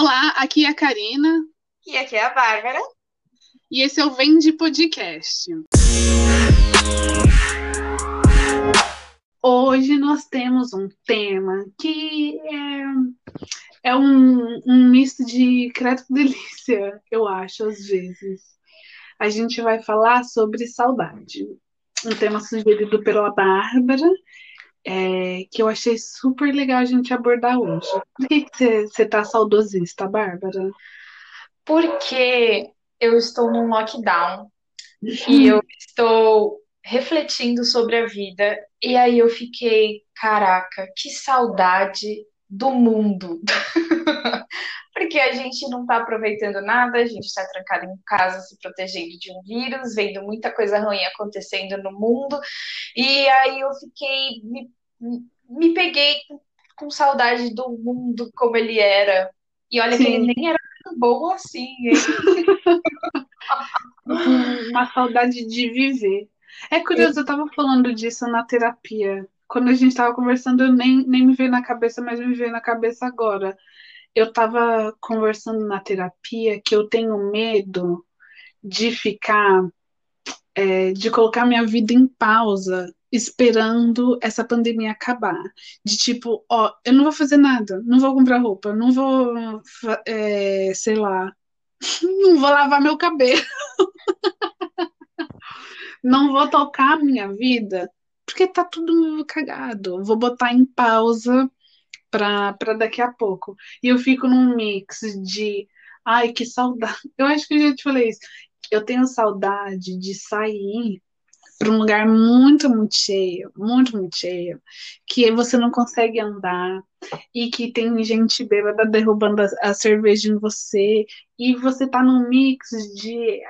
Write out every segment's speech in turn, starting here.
Olá, aqui é a Karina. E aqui é a Bárbara. E esse é o Vende Podcast. Hoje nós temos um tema que é, é um, um misto de credo delícia, eu acho, às vezes. A gente vai falar sobre saudade. Um tema sugerido pela Bárbara é, que eu achei super legal a gente abordar hoje. Por que você está saudosista, Bárbara? Porque eu estou num lockdown e eu estou refletindo sobre a vida e aí eu fiquei, caraca, que saudade do mundo. Porque a gente não está aproveitando nada, a gente está trancado em casa se protegendo de um vírus, vendo muita coisa ruim acontecendo no mundo. E aí eu fiquei me me peguei com saudade do mundo como ele era. E olha Sim. que ele nem era tão bom assim? Uma saudade de viver. É curioso, eu tava falando disso na terapia. Quando a gente tava conversando, eu nem, nem me veio na cabeça, mas me veio na cabeça agora. Eu tava conversando na terapia que eu tenho medo de ficar, é, de colocar minha vida em pausa esperando essa pandemia acabar. De tipo, ó, eu não vou fazer nada, não vou comprar roupa, não vou, é, sei lá, não vou lavar meu cabelo, não vou tocar minha vida, porque tá tudo cagado. Vou botar em pausa para daqui a pouco. E eu fico num mix de, ai, que saudade. Eu acho que eu já te falei isso. Eu tenho saudade de sair para um lugar muito, muito cheio, muito, muito cheio, que você não consegue andar e que tem gente bêbada derrubando a, a cerveja em você e você tá num mix de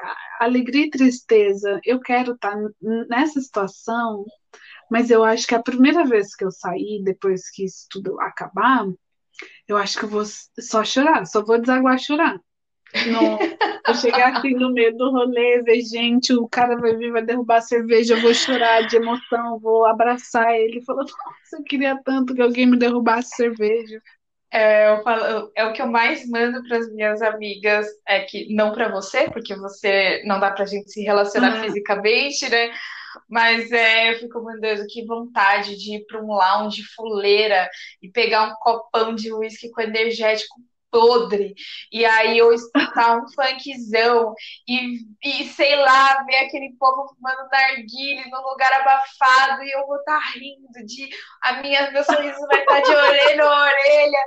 alegria e tristeza. Eu quero estar tá nessa situação, mas eu acho que a primeira vez que eu sair, depois que isso tudo acabar, eu acho que eu vou só chorar, só vou desaguar chorar. No, eu chegar assim no meio do rolê, ver gente, o cara vai vir, vai derrubar a cerveja, eu vou chorar de emoção, vou abraçar ele. Falou, nossa, eu queria tanto que alguém me derrubasse cerveja. É, eu falo, é o que eu mais mando para as minhas amigas, é que não para você, porque você não dá para a gente se relacionar uhum. fisicamente, né? Mas é, eu fico mandando que vontade de ir para um lounge fuleira e pegar um copão de uísque com energético podre, e aí eu escutar um funkzão e, e sei lá, ver aquele povo fumando narguile num lugar abafado e eu vou estar tá rindo de a minha, meu sorriso vai estar tá de orelha a orelha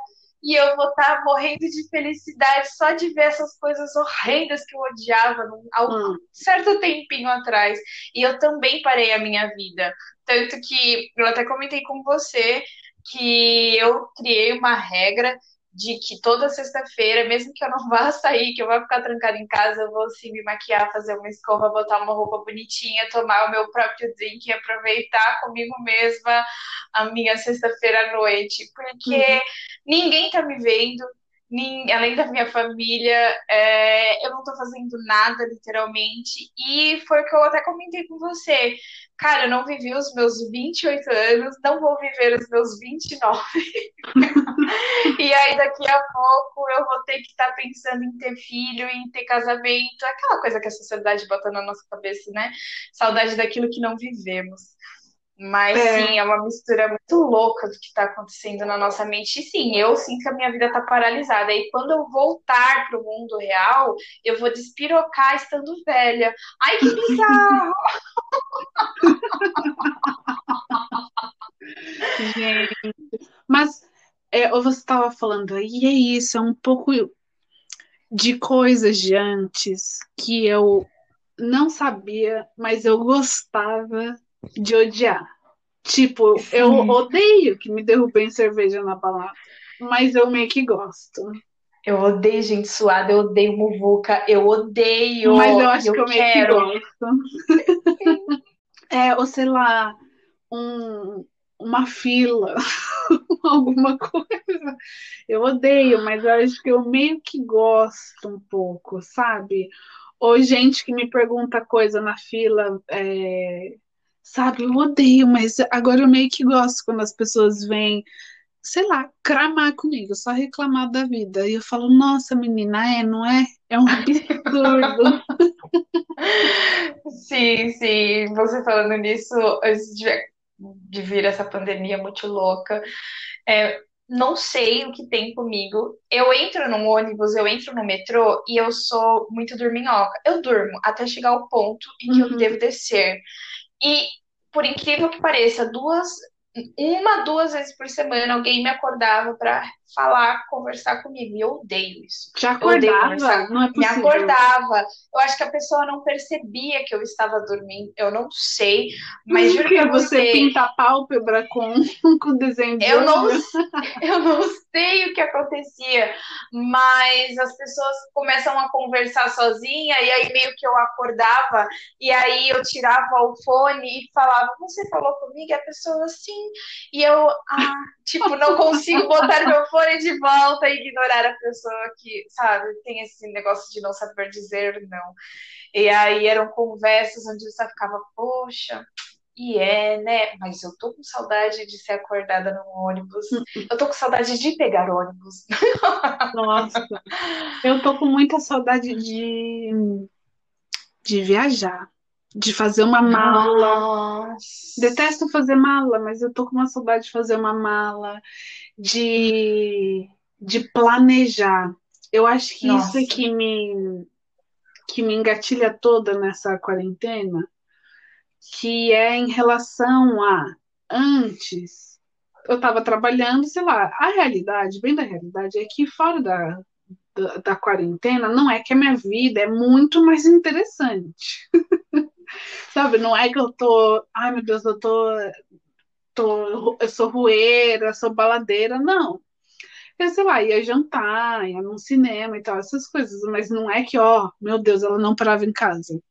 e eu vou estar tá morrendo de felicidade só de ver essas coisas horrendas que eu odiava há um hum. certo tempinho atrás. E eu também parei a minha vida. Tanto que eu até comentei com você que eu criei uma regra de que toda sexta-feira, mesmo que eu não vá sair, que eu vá ficar trancada em casa, eu vou sim me maquiar, fazer uma escova, botar uma roupa bonitinha, tomar o meu próprio drink e aproveitar comigo mesma a minha sexta-feira à noite, porque uhum. ninguém tá me vendo, além da minha família, é, eu não tô fazendo nada, literalmente. E foi o que eu até comentei com você. Cara, eu não vivi os meus 28 anos, não vou viver os meus 29. e aí, daqui a pouco, eu vou ter que estar tá pensando em ter filho, em ter casamento, aquela coisa que a sociedade bota na nossa cabeça, né? Saudade daquilo que não vivemos. Mas é. sim, é uma mistura muito louca do que está acontecendo na nossa mente. E sim, eu sinto que a minha vida está paralisada. E quando eu voltar para o mundo real, eu vou despirocar estando velha. Ai, que bizarro! Gente, mas é, você estava falando aí, é isso, é um pouco de coisas de antes que eu não sabia, mas eu gostava de odiar. Tipo, Sim. eu odeio que me derrubem cerveja na balada, mas eu meio que gosto. Eu odeio gente suada, eu odeio muvuca, eu odeio. Mas eu acho eu que eu meio que gosto. é, ou sei lá, um, uma fila, alguma coisa. Eu odeio, mas eu acho que eu meio que gosto um pouco, sabe? Ou gente que me pergunta coisa na fila, é, sabe? Eu odeio, mas agora eu meio que gosto quando as pessoas vêm sei lá, cramar comigo, só reclamar da vida. E eu falo, nossa, menina, é, não é? É um absurdo. Sim, sim. Você falando nisso, antes de, de vir essa pandemia muito louca, é, não sei o que tem comigo. Eu entro no ônibus, eu entro no metrô e eu sou muito dorminhoca. Eu durmo até chegar ao ponto em que eu Uhum. devo descer. E, por incrível que pareça, duas, uma, duas vezes por semana alguém me acordava para falar, conversar comigo. E eu odeio isso. Odeio acordava? Não é Me possível. acordava. Eu acho que a pessoa não percebia que eu estava dormindo. Eu não sei, mas juro Porque pra você pinta a pálpebra com, com desenho de eu não, eu não sei o que acontecia, mas as pessoas começam a conversar sozinha, e aí meio que eu acordava, e aí eu tirava o fone e falava, você falou comigo? E a pessoa, sim. E eu, ah, tipo, não consigo botar meu fone de volta e ignorar a pessoa que, sabe, tem esse negócio de não saber dizer não. E aí eram conversas onde eu só ficava, poxa. E é, né? Mas eu tô com saudade de ser acordada no ônibus. Eu tô com saudade de pegar ônibus. Nossa, eu tô com muita saudade de, de viajar, de fazer uma mala. Nossa. Detesto fazer mala, mas eu tô com uma saudade de fazer uma mala, de, de planejar. Eu acho que isso é Nossa. que me, que me engatilha toda nessa quarentena, que é em relação a antes eu estava trabalhando, sei lá, a realidade, bem da realidade, é que fora da, da, da quarentena, não é que a minha vida é muito mais interessante. Sabe, não é que eu tô, ai meu Deus, eu tô, tô eu sou rueira, sou baladeira, não. Eu, sei lá, ia jantar, ia num cinema e tal, essas coisas, mas não é que, ó, meu Deus, ela não parava em casa.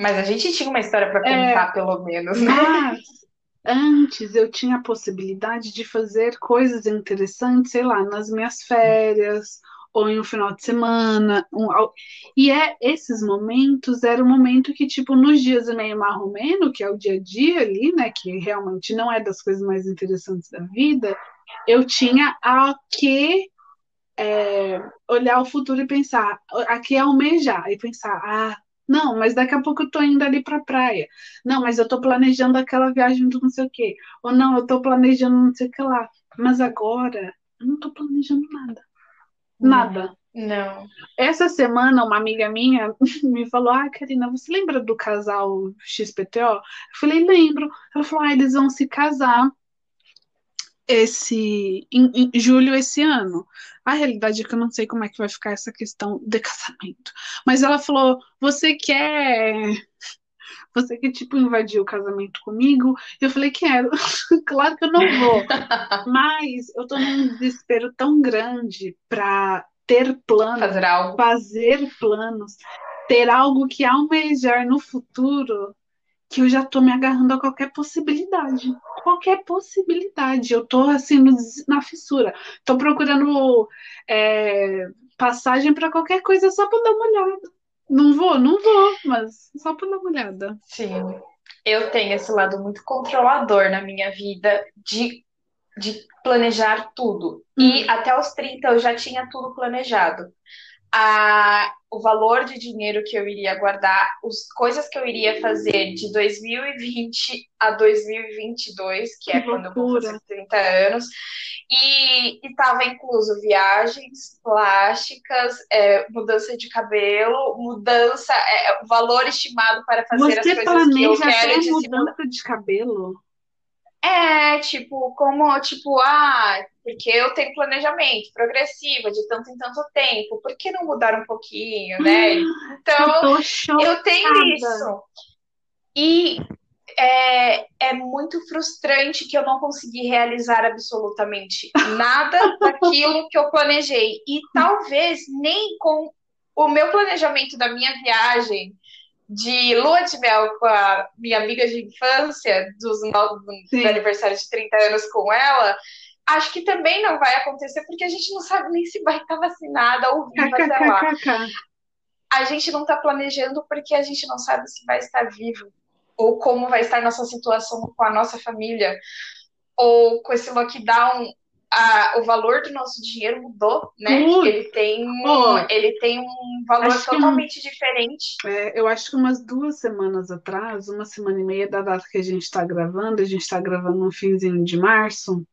Mas a gente tinha uma história pra É, contar, pelo menos, né? mas antes eu tinha a possibilidade de fazer coisas interessantes, sei lá, nas minhas férias ou em um final de semana. um- e é esses momentos era o momento que, tipo, nos dias meio marromeno, que é o dia a dia ali, né, que realmente não é das coisas mais interessantes da vida, eu tinha a que é, olhar o futuro e pensar, aqui é almejar, e pensar, ah, não, mas daqui a pouco eu tô indo ali pra praia. Não, mas eu tô planejando aquela viagem do não sei o quê. Ou não, eu tô planejando não sei o que lá. Mas agora, eu não tô planejando nada. Nada. Não. Essa semana, uma amiga minha me falou: Ah, Karina, você lembra do casal XPTO? Eu falei: Lembro. Ela falou: Ah, eles vão se casar esse em, em julho esse ano. A realidade é que eu não sei como é que vai ficar essa questão de casamento. Mas ela falou: "Você quer você quer tipo invadir o casamento comigo?" E eu falei: "Quero". Claro que eu não vou, mas eu tô num desespero tão grande para ter planos, Fazer algo. fazer planos, ter algo que almejar no futuro, que eu já tô me agarrando a qualquer possibilidade. Qualquer possibilidade. Eu tô assim no na fissura. Tô procurando é, passagem para qualquer coisa só para dar uma olhada. Não vou, não vou, mas só para dar uma olhada. Sim. Eu tenho esse lado muito controlador na minha vida de, de planejar tudo. E Hum. até os 30 eu já tinha tudo planejado. A, o valor de dinheiro que eu iria guardar, as coisas que eu iria fazer de 2020 a 2022, que Que é quando eu vou loucura. fazer 30 anos, e estava incluso viagens plásticas, é, mudança de cabelo, mudança, é, o valor estimado para fazer as Você coisas que eu planeja quero se mudar. mudança de cabelo? É, tipo, como, tipo, ah, porque eu tenho planejamento progressivo de tanto em tanto tempo, por que não mudar um pouquinho, né? Eu Então, tô eu tenho isso. E é, é muito frustrante que eu não consegui realizar absolutamente nada daquilo que eu planejei. E talvez nem com o meu planejamento da minha viagem de lua de mel com a minha amiga de infância, dos, do aniversário de 30 anos com ela, acho que também não vai acontecer, porque a gente não sabe nem se vai estar vacinada ou viva até lá. A gente não está planejando porque a gente não sabe se vai estar vivo, ou como vai estar nossa situação com a nossa família, ou com esse lockdown. A, o valor do nosso dinheiro mudou, né? Muito. Ele tem, um, ele tem um valor que totalmente diferente. É, eu acho que umas duas semanas atrás, uma semana e meia da data que a gente está gravando, a gente está gravando no finzinho de março,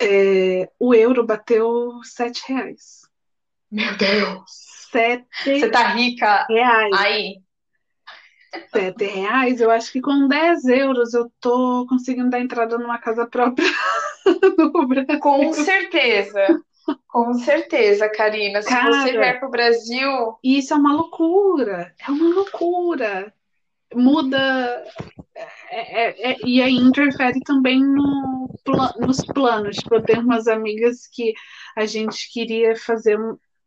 é, o euro bateu sete reais. Meu Deus! Sete Você tá rica reais. aí. Sete reais, eu acho que com 10 euros eu tô conseguindo dar entrada numa casa própria no Brasil. Com certeza. Com certeza, Karina. Se Cara. você vier pro Brasil, E isso é uma loucura, é uma loucura. Muda é- é- é- e aí interfere também no, nos planos. Tipo, eu tenho umas amigas que a gente queria fazer,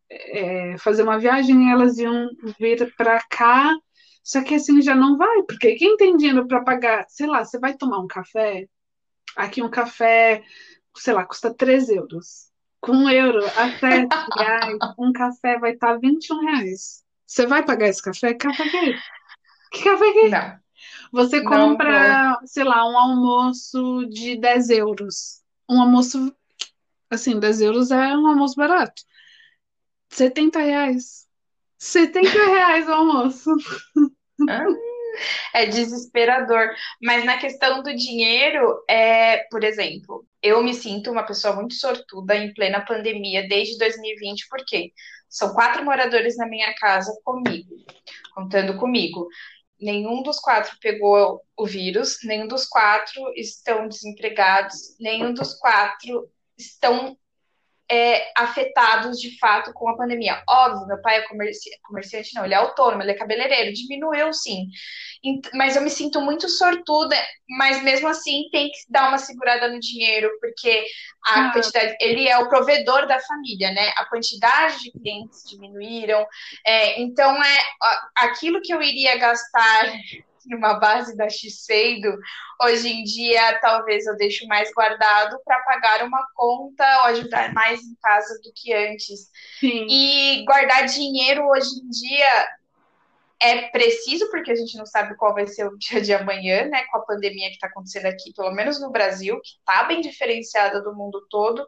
é, fazer uma viagem e elas iam vir para cá, só que assim já não vai, porque quem tem dinheiro para pagar, sei lá, você vai tomar um café, aqui um café, sei lá, custa 3 euros. Com um euro a 7 reais, um café vai estar 21 reais. Você vai pagar esse café? Café que é? Que café que é não. Você Não compra, sei lá, um almoço de 10 euros. Um almoço, assim, 10 euros é um almoço barato. 70 reais. 70 reais o almoço. É desesperador. Mas na questão do dinheiro, é, por exemplo, eu me sinto uma pessoa muito sortuda em plena pandemia desde 2020, porque são quatro moradores na minha casa comigo, contando comigo. Nenhum dos quatro pegou o vírus, nenhum dos quatro estão desempregados, nenhum dos quatro estão é, afetados de fato com a pandemia. Óbvio, meu pai é comerci comerciante, não, ele é autônomo, ele é cabeleireiro, diminuiu sim. Mas eu me sinto muito sortuda, mas mesmo assim tem que dar uma segurada no dinheiro, porque a Ah. quantidade, ele é o provedor da família, né? A quantidade de clientes diminuíram, é, então é aquilo que eu iria gastar numa base da Shiseido, hoje em dia talvez eu deixo mais guardado para pagar uma conta ou ajudar mais em casa do que antes. Sim. E guardar dinheiro hoje em dia é preciso, porque a gente não sabe qual vai ser o dia de amanhã, né? Com a pandemia que está acontecendo aqui, pelo menos no Brasil, que está bem diferenciada do mundo todo.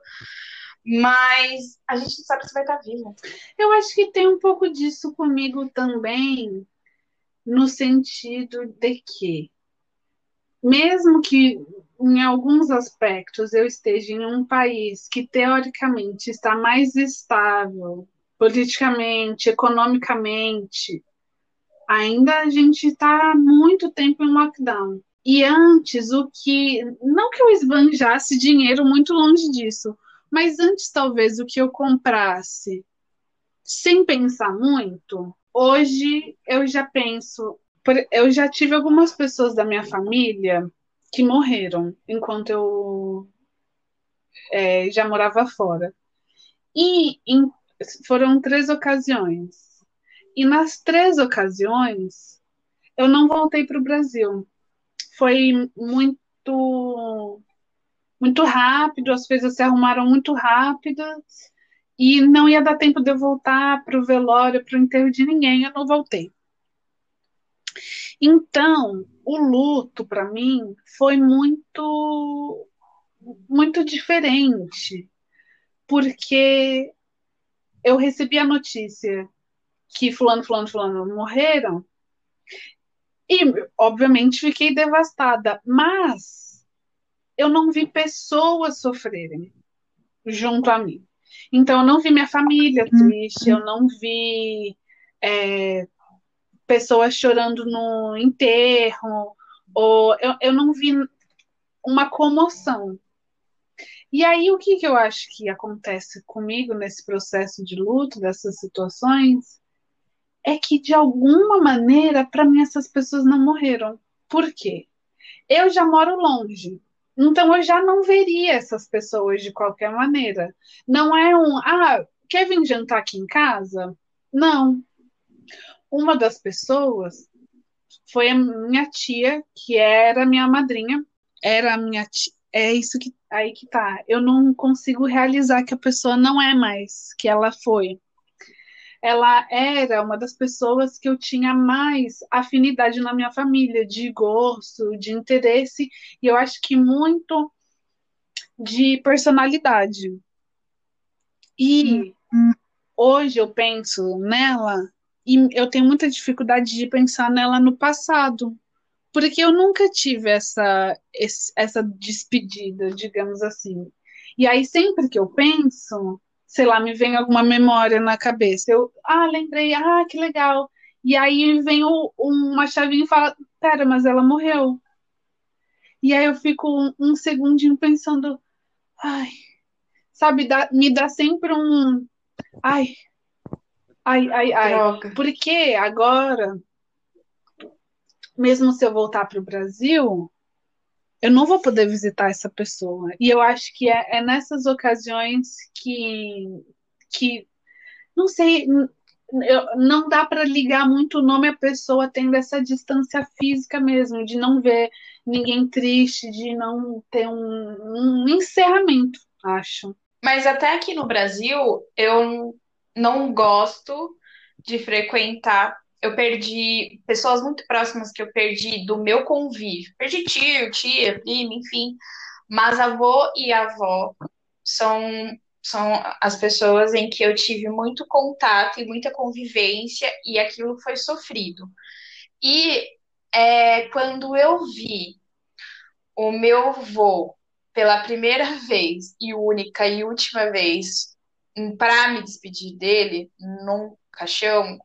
Mas a gente não sabe se vai estar vivo. Eu acho que tem um pouco disso comigo também, no sentido de que, mesmo que em alguns aspectos eu esteja em um país que teoricamente está mais estável politicamente, economicamente, ainda a gente está muito tempo em lockdown. E antes, o que. Não que eu esbanjasse dinheiro muito longe disso, mas antes, talvez, o que eu comprasse sem pensar muito, hoje eu já penso. Eu já tive algumas pessoas da minha família que morreram enquanto eu é, já morava fora. E em- foram três ocasiões. E nas três ocasiões, eu não voltei para o Brasil. Foi muito, muito rápido, as coisas se arrumaram muito rápidas e não ia dar tempo de eu voltar para o velório, para o enterro de ninguém. Eu não voltei. Então, o luto para mim foi muito, muito diferente, porque eu recebi a notícia que fulano, fulano, fulano morreram e, obviamente, fiquei devastada, mas eu não vi pessoas sofrerem junto a mim. Então, eu não vi minha família triste, eu não vi é, pessoas chorando no enterro, ou eu, eu não vi uma comoção. E aí, o que, que eu acho que acontece comigo nesse processo de luto, dessas situações, é que de alguma maneira, para mim, essas pessoas não morreram. Por quê? Eu já moro longe. Então eu já não veria essas pessoas de qualquer maneira. Não é um, ah, quer vir jantar aqui em casa? Não. Uma das pessoas foi a minha tia, que era minha madrinha, era a minha tia. É isso que aí que tá. Eu não consigo realizar que a pessoa não é mais, que ela foi ela era uma das pessoas que eu tinha mais afinidade na minha família, de gosto, de interesse, e eu acho que muito de personalidade. E hum. hoje eu penso nela e eu tenho muita dificuldade de pensar nela no passado, porque eu nunca tive essa, essa despedida, digamos assim. E aí, sempre que eu penso, sei lá, me vem alguma memória na cabeça. Eu, ah, lembrei, ah, que legal. E aí vem o, uma chavinha e fala, pera, mas ela morreu. E aí eu fico um, um segundinho pensando, ai, sabe, dá, me dá sempre um, ai, ai, ai, ai. Droga. Porque agora, mesmo se eu voltar para o Brasil, eu não vou poder visitar essa pessoa. E eu acho que é, é nessas ocasiões que, que não sei, eu, não dá para ligar muito o nome à pessoa tendo essa distância física mesmo, de não ver ninguém triste, de não ter um, um encerramento, acho. Mas até aqui no Brasil, eu não gosto de frequentar eu perdi pessoas muito próximas que eu perdi do meu convívio. Perdi tio, tia, prima, enfim. Mas avô e avó são, são as pessoas em que eu tive muito contato e muita convivência e aquilo foi sofrido. E é, quando eu vi o meu avô pela primeira vez e única e última vez para me despedir dele num caixão,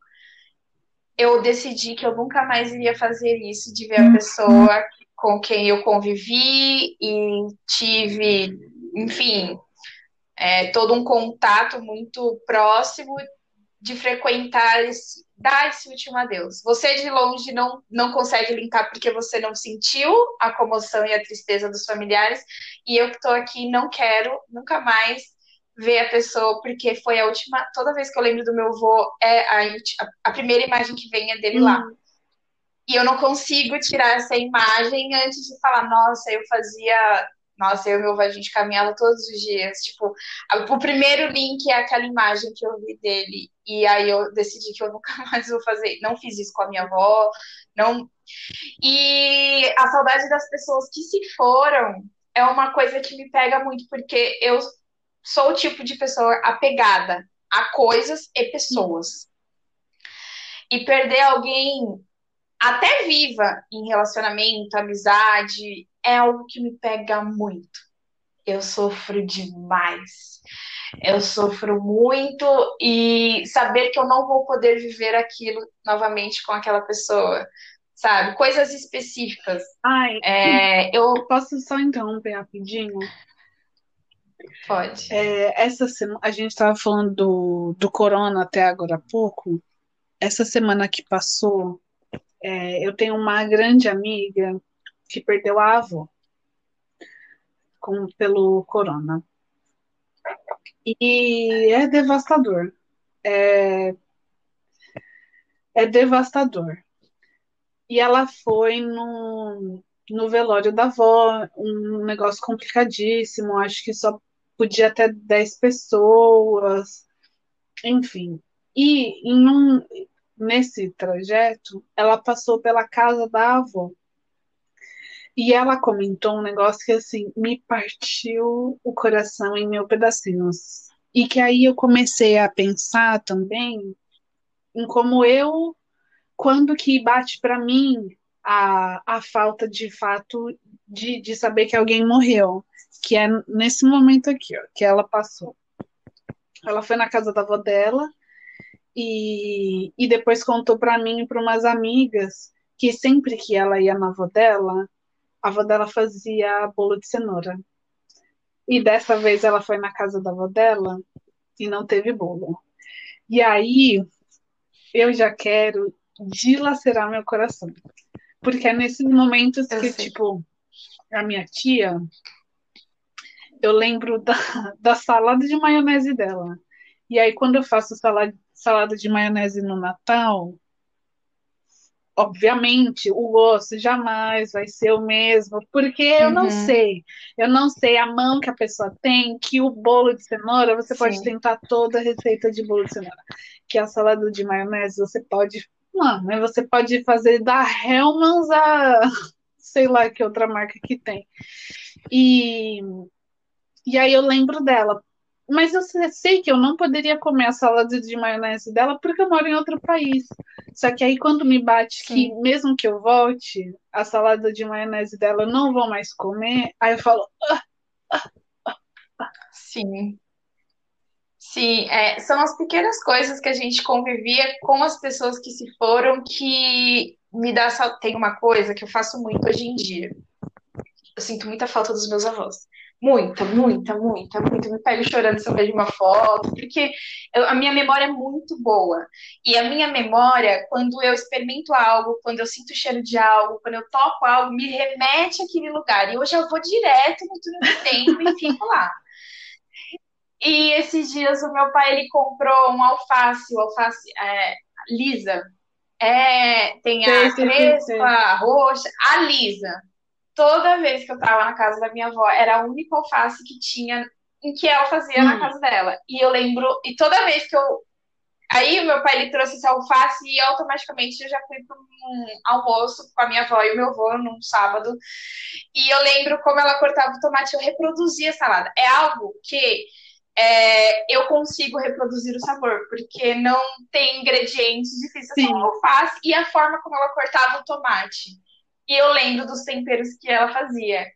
eu decidi que eu nunca mais iria fazer isso, de ver a pessoa com quem eu convivi e tive, enfim, é, todo um contato muito próximo de frequentar, esse, dar esse último adeus. Você de longe não, não consegue linkar porque você não sentiu a comoção e a tristeza dos familiares, e eu que estou aqui não quero nunca mais ver a pessoa, porque foi a última. Toda vez que eu lembro do meu avô, é a, a primeira imagem que vem é dele uhum. lá. E eu não consigo tirar essa imagem antes de falar, nossa, eu fazia. Nossa, eu e meu avô, a gente caminhava todos os dias. Tipo, o primeiro link é aquela imagem que eu vi dele. E aí eu decidi que eu nunca mais vou fazer. Não fiz isso com a minha avó. Não. E a saudade das pessoas que se foram é uma coisa que me pega muito, porque eu sou o tipo de pessoa apegada a coisas e pessoas. E perder alguém até viva em relacionamento, amizade, é algo que me pega muito. Eu sofro demais. Eu sofro muito e saber que eu não vou poder viver aquilo novamente com aquela pessoa, sabe? Coisas específicas. Ai, é, eu posso só interromper rapidinho? Pode. É, essa semana, a gente estava falando do, do corona até agora há pouco. Essa semana que passou, é, eu tenho uma grande amiga que perdeu a avó com, pelo corona. E é devastador. É, é devastador. E ela foi no, no velório da avó, um negócio complicadíssimo. Acho que só podia até 10 pessoas, enfim. E em um, nesse trajeto, ela passou pela casa da avó. E ela comentou um negócio que assim me partiu o coração em mil pedacinhos. E que aí eu comecei a pensar também em como eu, quando que bate para mim a, a falta de fato de, de saber que alguém morreu que é nesse momento aqui, ó, que ela passou. Ela foi na casa da avó dela e, e depois contou para mim e para umas amigas que sempre que ela ia na avó dela, a avó dela fazia bolo de cenoura. E dessa vez ela foi na casa da avó dela e não teve bolo. E aí eu já quero dilacerar meu coração. Porque é nesses momentos eu que, sei. tipo, a minha tia, eu lembro da, da salada de maionese dela. E aí, quando eu faço salada, salada de maionese no Natal, obviamente o gosto jamais vai ser o mesmo, porque eu uhum. não sei, eu não sei a mão que a pessoa tem, que o bolo de cenoura, você Sim. pode tentar toda a receita de bolo de cenoura, que a salada de maionese você pode, mano, você pode fazer da Hellmann's a sei lá que outra marca que tem. E E aí eu lembro dela. Mas eu sei que eu não poderia comer a salada de maionese dela porque eu moro em outro país. Só que aí quando me bate Sim. que mesmo que eu volte, a salada de maionese dela eu não vou mais comer, aí eu falo. Ah, ah, ah, Sim. Sim, é, são as pequenas coisas que a gente convivia com as pessoas que se foram que me dá. Tem uma coisa que eu faço muito hoje em dia. Eu sinto muita falta dos meus avós. Muita, muita, muita, muita. Me pego chorando se eu vejo uma foto, porque eu, a minha memória é muito boa. E a minha memória, quando eu experimento algo, quando eu sinto o cheiro de algo, quando eu toco algo, me remete àquele lugar. E hoje eu vou direto no túnel do tempo e fico lá. E esses dias o meu pai ele comprou um alface, o alface é, lisa. É, tem a crespa, a roxa, a lisa toda vez que eu tava na casa da minha avó, era a única alface que tinha em que ela fazia hum. na casa dela. E eu lembro, e toda vez que eu. Aí meu pai ele trouxe esse alface e automaticamente eu já fui para um almoço com a minha avó e o meu avô num sábado. E eu lembro como ela cortava o tomate, eu reproduzia a salada. É algo que é, eu consigo reproduzir o sabor, porque não tem ingredientes difíceis, Sim. como alface e a forma como ela cortava o tomate. E eu lembro dos temperos que ela fazia.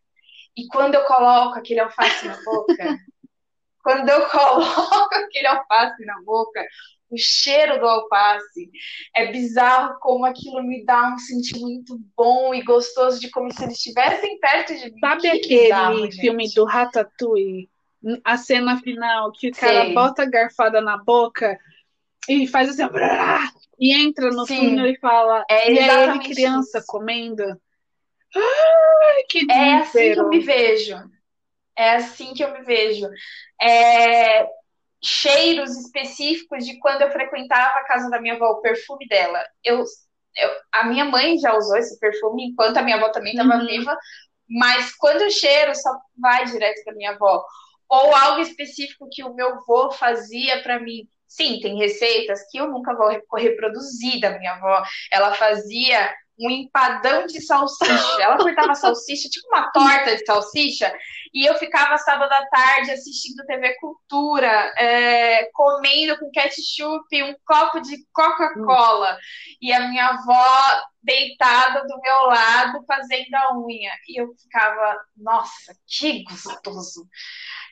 E quando eu coloco aquele alface na boca, quando eu coloco aquele alface na boca, o cheiro do alface é bizarro como aquilo me dá um sentimento bom e gostoso de como se eles estivessem perto de mim. Sabe que aquele bizarro, filme gente. do Ratatouille? A cena final que o cara Sei. bota a garfada na boca e faz assim, e entra no Sim. túnel e fala. É e é ele criança isso. comendo. Ai, que É assim que eu me vejo. É assim que eu me vejo. É, cheiros específicos de quando eu frequentava a casa da minha avó, o perfume dela. Eu, eu a minha mãe já usou esse perfume enquanto a minha avó também estava uhum. viva, mas quando o cheiro só vai direto para minha avó. Ou algo específico que o meu avô fazia para mim. Sim, tem receitas que eu nunca vou reproduzir da minha avó. Ela fazia um empadão de salsicha. Ela cortava salsicha, tipo uma torta de salsicha, e eu ficava sábado à tarde assistindo TV Cultura, é, comendo com ketchup um copo de Coca-Cola, e a minha avó deitada do meu lado fazendo a unha. E eu ficava, nossa, que gostoso!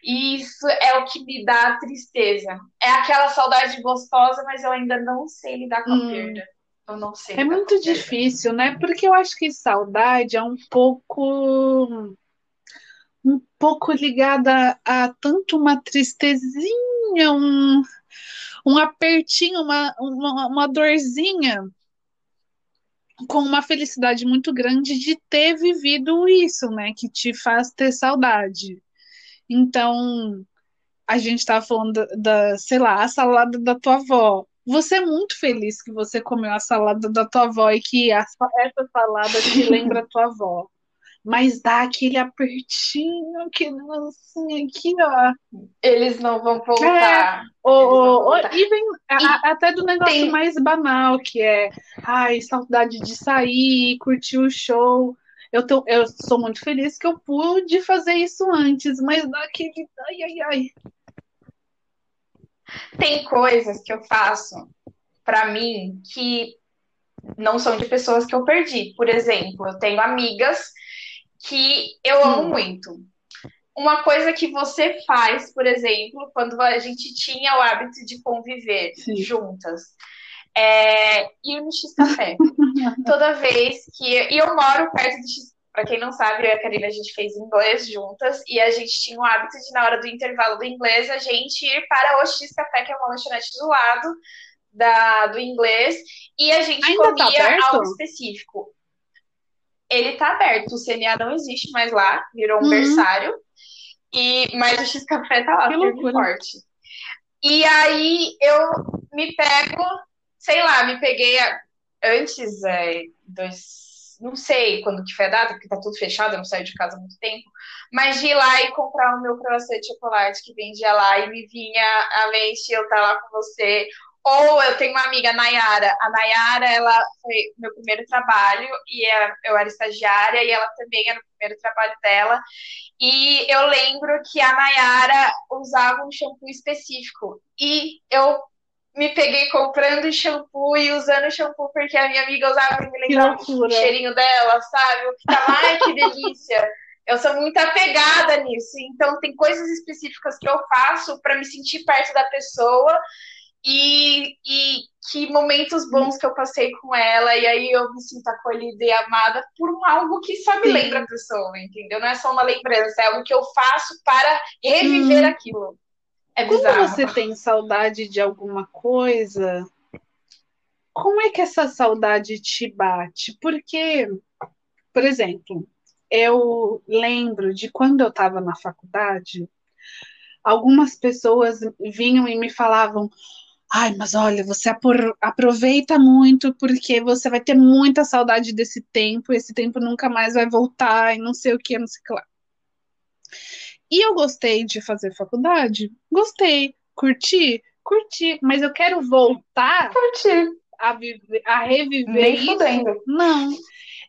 Isso é o que me dá tristeza. É aquela saudade gostosa, mas eu ainda não sei lidar com a hum. perda. Eu não sei. É muito difícil, né? Porque eu acho que saudade é um pouco um pouco ligada a tanto uma tristezinha, um, um apertinho, uma, uma, uma dorzinha, com uma felicidade muito grande de ter vivido isso, né? Que te faz ter saudade. Então, a gente estava falando da, da, sei lá, a salada da tua avó. Você é muito feliz que você comeu a salada da tua avó e que essa salada te lembra a tua avó. Mas dá aquele apertinho, aquele negocinho aqui, ó. Eles não vão voltar. É, voltar. E vem a, até do negócio tem... mais banal, que é ai, saudade de sair, curtir o show. Eu, tô, eu sou muito feliz que eu pude fazer isso antes, mas dá aquele. Ai, ai, ai. Tem coisas que eu faço para mim que não são de pessoas que eu perdi. Por exemplo, eu tenho amigas que eu amo hum. muito. Uma coisa que você faz, por exemplo, quando a gente tinha o hábito de conviver Sim. juntas, é ir no X Café. Toda vez que. E eu moro perto do X para quem não sabe, eu e a Karina a gente fez inglês juntas e a gente tinha o hábito de, na hora do intervalo do inglês, a gente ir para o X Café, que é uma lanchonete do lado da, do inglês, e a gente Ainda tá comia tá algo específico. Ele tá aberto, o CNA não existe mais lá, virou um uhum. berçário, e, mas o X Café tá lá, firme forte. E aí eu me pego, sei lá, me peguei a, antes, é, dois não sei quando que foi a data, porque tá tudo fechado, eu não saio de casa há muito tempo, mas de ir lá e comprar o meu croissant de chocolate que vendia lá e me vinha a mente eu tá lá com você, Ou eu tenho uma amiga, Nayara. A Nayara, ela foi meu primeiro trabalho e eu era estagiária e ela também era o primeiro trabalho dela. E eu lembro que a Nayara usava um shampoo específico. E eu me peguei comprando shampoo e usando shampoo porque a minha amiga usava e me lembrava o cheirinho dela, sabe? Eu ficava, ai, que delícia. Eu sou muito apegada nisso. Então, tem coisas específicas que eu faço para me sentir perto da pessoa e, e que momentos bons que eu passei com ela, e aí eu me sinto acolhida e amada por algo que só me Sim. lembra a pessoa, entendeu? Não é só uma lembrança, é algo que eu faço para reviver hum. aquilo. É bizarro. Quando você tem saudade de alguma coisa, como é que essa saudade te bate? Porque, por exemplo, eu lembro de quando eu estava na faculdade, algumas pessoas vinham e me falavam: Ai, mas olha, você aproveita muito porque você vai ter muita saudade desse tempo, esse tempo nunca mais vai voltar e não sei o que, não sei o que lá. E eu gostei de fazer faculdade? Gostei. Curti? Curti. Mas eu quero voltar Curti. A, viver, a reviver Nem isso? Fudendo. Não.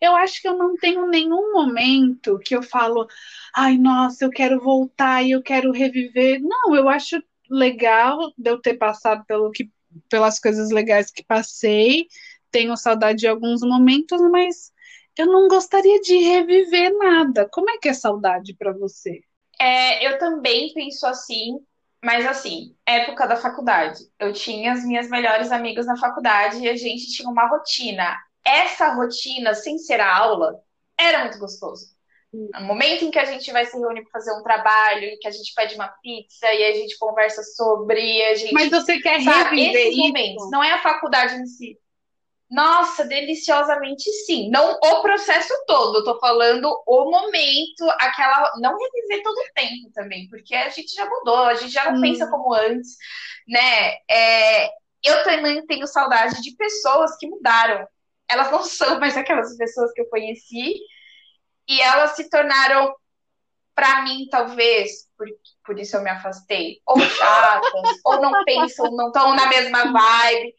Eu acho que eu não tenho nenhum momento que eu falo, ai, nossa, eu quero voltar e eu quero reviver. Não, eu acho legal de eu ter passado pelo que, pelas coisas legais que passei. Tenho saudade de alguns momentos, mas eu não gostaria de reviver nada. Como é que é saudade para você? É, eu também penso assim, mas assim, época da faculdade. Eu tinha as minhas melhores amigas na faculdade e a gente tinha uma rotina. Essa rotina, sem ser a aula, era muito gostoso. No momento em que a gente vai se reunir para fazer um trabalho, e que a gente pede uma pizza e a gente conversa sobre, a gente. Mas você quer sabe, reviver esses momentos. Não é a faculdade em si. Nossa, deliciosamente sim. Não o processo todo, eu tô falando o momento, aquela. Não reviver todo o tempo também, porque a gente já mudou, a gente já não hum. pensa como antes, né? É, eu também tenho saudade de pessoas que mudaram. Elas não são mais aquelas pessoas que eu conheci e elas se tornaram, para mim, talvez, por, por isso eu me afastei, ou chatas, ou não pensam, não estão na mesma vibe.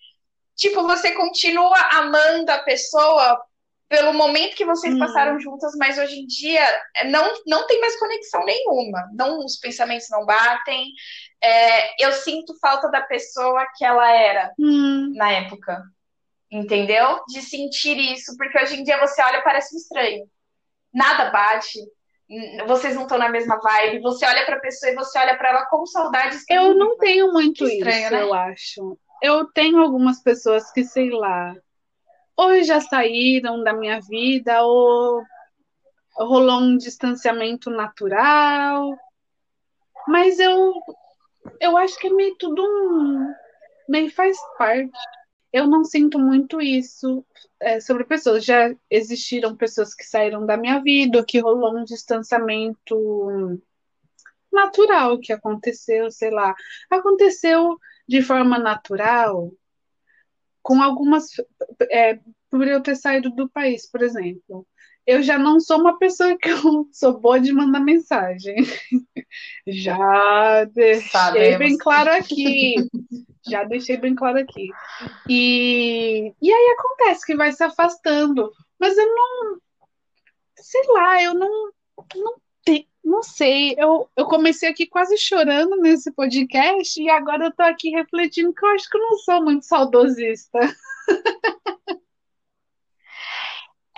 Tipo, você continua amando a pessoa pelo momento que vocês hum. passaram juntas, mas hoje em dia não, não tem mais conexão nenhuma. Não, os pensamentos não batem. É, eu sinto falta da pessoa que ela era hum. na época. Entendeu? De sentir isso, porque hoje em dia você olha e parece um estranho nada bate, vocês não estão na mesma vibe, você olha para a pessoa e você olha para ela com saudades. Eu não tenho muito estranho, isso, né? eu acho. Eu tenho algumas pessoas que, sei lá, ou já saíram da minha vida, ou rolou um distanciamento natural. Mas eu, eu acho que é meio tudo um. meio faz parte eu não sinto muito isso é, sobre pessoas. Já existiram pessoas que saíram da minha vida, que rolou um distanciamento natural que aconteceu, sei lá. Aconteceu de forma natural com algumas. É, por eu ter saído do país, por exemplo. Eu já não sou uma pessoa que eu sou boa de mandar mensagem. já deixei Sabemos. bem claro aqui. Já deixei bem claro aqui. E, e aí acontece que vai se afastando. Mas eu não. Sei lá, eu não. Não, não sei. Eu, eu comecei aqui quase chorando nesse podcast e agora eu tô aqui refletindo que eu acho que eu não sou muito saudosista.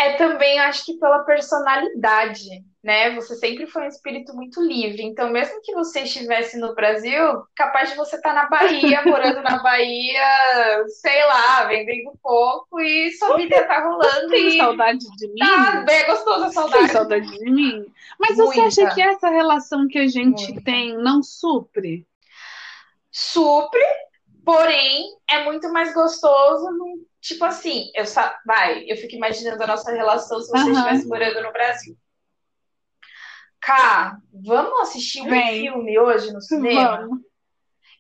é também, acho que pela personalidade, né? Você sempre foi um espírito muito livre. Então, mesmo que você estivesse no Brasil, capaz de você estar tá na Bahia, morando na Bahia, sei lá, vendendo pouco e sua vida tá rolando. Tem e... saudade de mim? Tá bem gostosa a saudade. Tem saudade de mim? Mas Muita. você acha que essa relação que a gente Muita. tem não supre? Supre, porém, é muito mais gostoso Tipo assim, eu vai, eu fico imaginando a nossa relação se você uhum. estivesse morando no Brasil. Cá, vamos assistir um Vem. filme hoje no cinema? Vamos.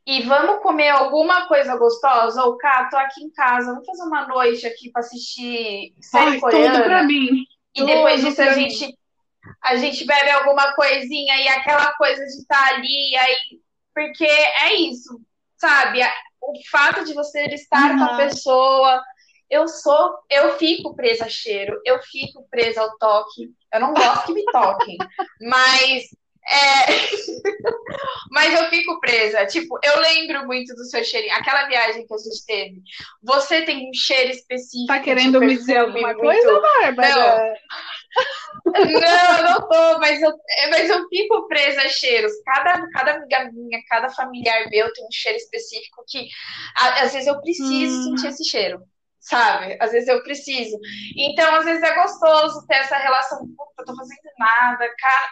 E vamos comer alguma coisa gostosa? Ou cá, tô aqui em casa, vamos fazer uma noite aqui para assistir série Ai, coreana. Tudo pra mim. E tudo depois disso a gente, a gente bebe alguma coisinha e aquela coisa de estar tá ali, aí. Porque é isso sabe? O fato de você estar uhum. com a pessoa. Eu sou, eu fico presa a cheiro, eu fico presa ao toque. Eu não gosto que me toquem, mas é... Mas eu fico presa. Tipo, eu lembro muito do seu cheirinho. Aquela viagem que a gente teve. Você tem um cheiro específico. Tá querendo me dizer alguma muito... coisa, Bárbara? Não. não, não tô, mas eu, mas eu fico presa a cheiros. Cada, cada amiga minha, cada familiar meu tem um cheiro específico que às vezes eu preciso hum. sentir esse cheiro sabe? Às vezes eu preciso. Então, às vezes é gostoso ter essa relação, puta, tô fazendo nada.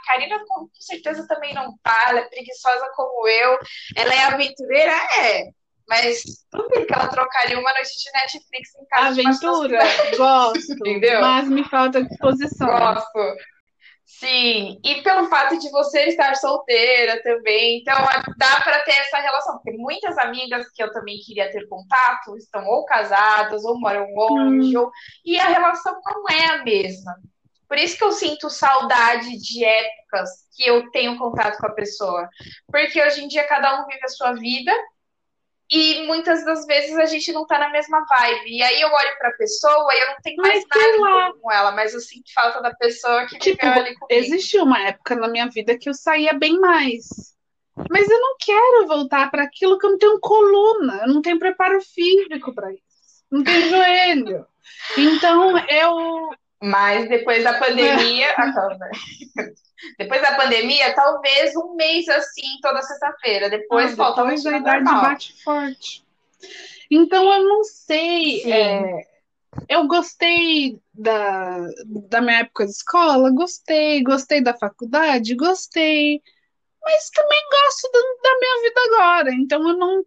Karina com certeza também não ela é preguiçosa como eu. Ela é aventureira? É. Mas duvido que ela trocaria uma noite de Netflix em casa. Aventura, gosto. Entendeu? Mas me falta disposição. Gosto. Sim, e pelo fato de você estar solteira também, então dá para ter essa relação, porque muitas amigas que eu também queria ter contato estão ou casadas ou moram longe, hum. ou... e a relação não é a mesma. Por isso que eu sinto saudade de épocas que eu tenho contato com a pessoa, porque hoje em dia cada um vive a sua vida e muitas das vezes a gente não tá na mesma vibe. E aí eu olho pra pessoa e eu não tenho mais mas, nada com ela, mas eu sinto falta da pessoa que tipo, viveu ali comigo. Existiu uma época na minha vida que eu saía bem mais. Mas eu não quero voltar para aquilo que eu não tenho coluna, eu não tenho preparo físico para isso. Não tenho joelho. Então eu. Mas depois da pandemia. É. Depois da pandemia, talvez um mês assim, toda sexta-feira. Depois ah, falta depois a idade normal. bate forte. Então eu não sei. É, eu gostei da, da minha época de escola, gostei, gostei da faculdade, gostei. Mas também gosto da, da minha vida agora. Então eu não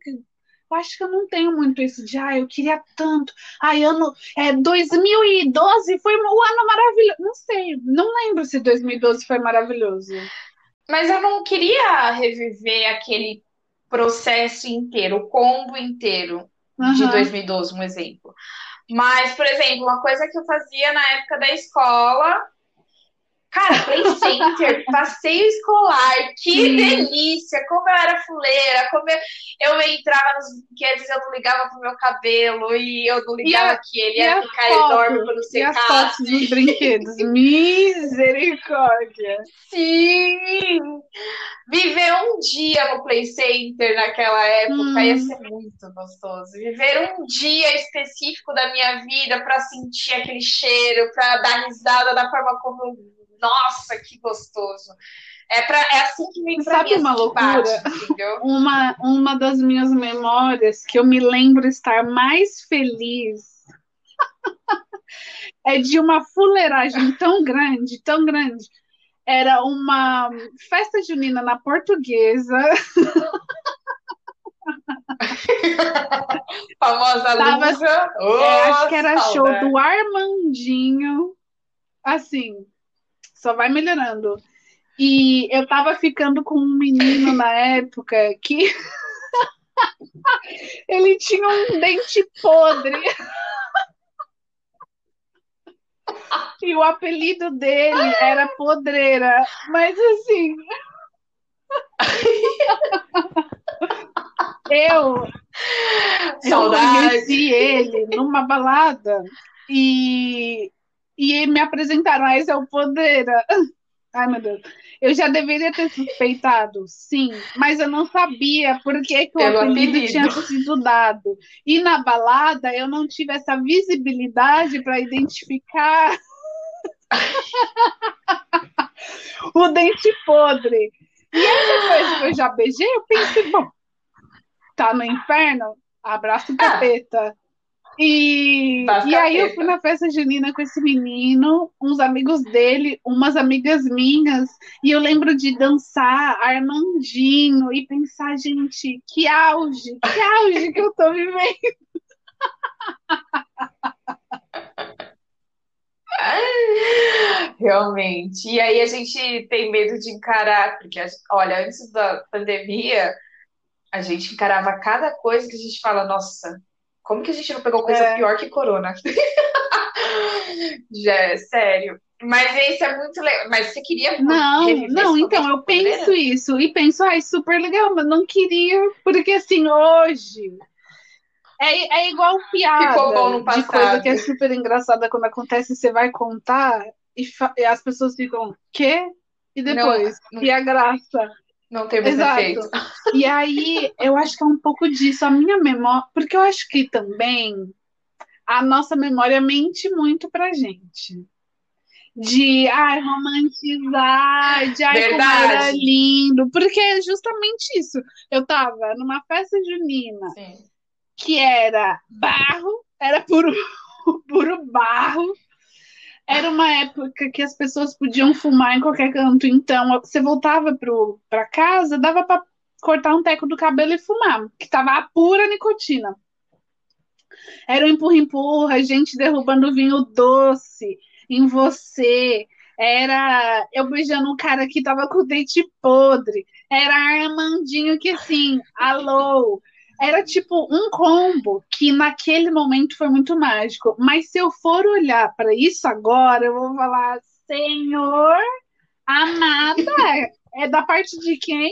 eu acho que eu não tenho muito isso de, ah, eu queria tanto. Ai, ano é, 2012 foi um ano maravilhoso. Não sei, não lembro se 2012 foi maravilhoso. Mas eu não queria reviver aquele processo inteiro, o combo inteiro uhum. de 2012, um exemplo. Mas, por exemplo, uma coisa que eu fazia na época da escola Cara, Play Center, passeio escolar, que delícia! Como eu era fuleira, como eu, eu entrava nos brinquedos e eu não ligava pro meu cabelo, e eu não ligava a, que ele ia ficar foto, enorme quando secasse. E as fotos dos brinquedos, misericórdia! Sim! Viver um dia no Play Center naquela época hum. ia ser muito gostoso. Viver um dia específico da minha vida para sentir aquele cheiro, para dar risada da forma como eu nossa, que gostoso. É, pra, é assim que me Sabe uma loucura? Bate, uma, uma das minhas memórias que eu me lembro estar mais feliz é de uma fuleiragem tão grande, tão grande. Era uma festa junina na portuguesa. Famosa Tava, Lusa. Oh, é, acho que era saudade. show do Armandinho. Assim, só vai melhorando. E eu tava ficando com um menino na época que ele tinha um dente podre. E o apelido dele era Podreira. Mas assim. Eu, eu conheci ele numa balada e e me apresentaram, ah, esse é o poder. Ai, meu Deus. Eu já deveria ter suspeitado, sim, mas eu não sabia por que, o apelido, apelido tinha sido dado. E na balada eu não tive essa visibilidade para identificar o dente podre. E aí, depois que eu já beijei, eu pensei, bom, tá no inferno? Abraço capeta. E, e aí eu fui na festa junina com esse menino, uns amigos dele, umas amigas minhas, e eu lembro de dançar Armandinho e pensar, gente, que auge, que auge que eu tô vivendo. Realmente. E aí a gente tem medo de encarar, porque, olha, antes da pandemia, a gente encarava cada coisa que a gente fala, nossa, Como que a gente não pegou coisa é. pior que corona? Já, é sério. Mas esse é muito legal. Mas você queria Não, não, então eu penso isso e penso, ai, super legal, mas não queria, porque assim, hoje é, é igual piada Ficou bom no passado. de coisa que é super engraçada quando acontece, você vai contar e, e as pessoas ficam, quê? E depois? Não, não, e a graça? Não mais Exato. efeito. E aí, eu acho que é um pouco disso. A minha memória. Porque eu acho que também a nossa memória mente muito pra gente. De ai, romantizar, de ai, Verdade. como era lindo. Porque é justamente isso. Eu tava numa festa junina Sim. que era barro, era puro, puro barro era uma época que as pessoas podiam fumar em qualquer canto, então você voltava para casa, dava para cortar um teco do cabelo e fumar, que tava a pura nicotina. Era um empurra-empurra, gente derrubando vinho doce em você. Era eu beijando um cara que tava com o dente podre. Era Armandinho que assim, alô, era tipo um combo que naquele momento foi muito mágico. Mas se eu for olhar para isso agora, eu vou falar, Senhor, amada, é da parte de quem?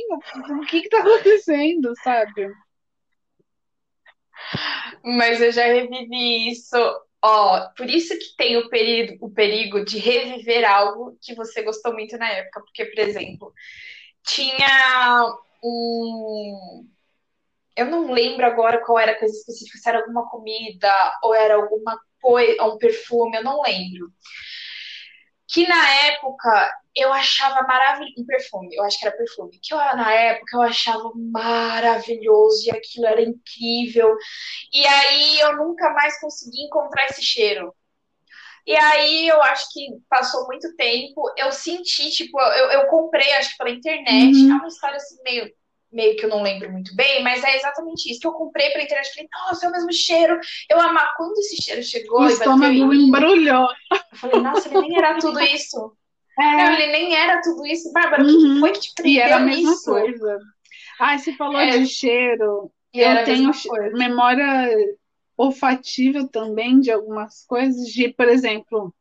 O que que tá acontecendo, sabe? Mas eu já revivi isso. Ó, por isso que tem o perigo, o perigo de reviver algo que você gostou muito na época. Porque, por exemplo, tinha um eu não lembro agora qual era a coisa específica, se era alguma comida ou era alguma coisa, um perfume, eu não lembro. Que na época eu achava maravilhoso. Um perfume, eu acho que era perfume. Que eu, na época eu achava maravilhoso e aquilo era incrível. E aí eu nunca mais consegui encontrar esse cheiro. E aí eu acho que passou muito tempo, eu senti, tipo, eu, eu comprei, acho que pela internet, uhum. é uma história assim meio meio que eu não lembro muito bem, mas é exatamente isso que eu comprei pra internet. Falei, nossa, é o mesmo cheiro. Eu amar. Quando esse cheiro chegou. O estômago embrulhou. Eu falei, nossa, ele nem era tudo isso. É. Não, ele nem era tudo isso. Bárbara, uhum. que foi que te prendeu E era a mesma isso? coisa. Ah, você falou é. de cheiro. E eu tenho memória olfativa também de algumas coisas, de, por exemplo,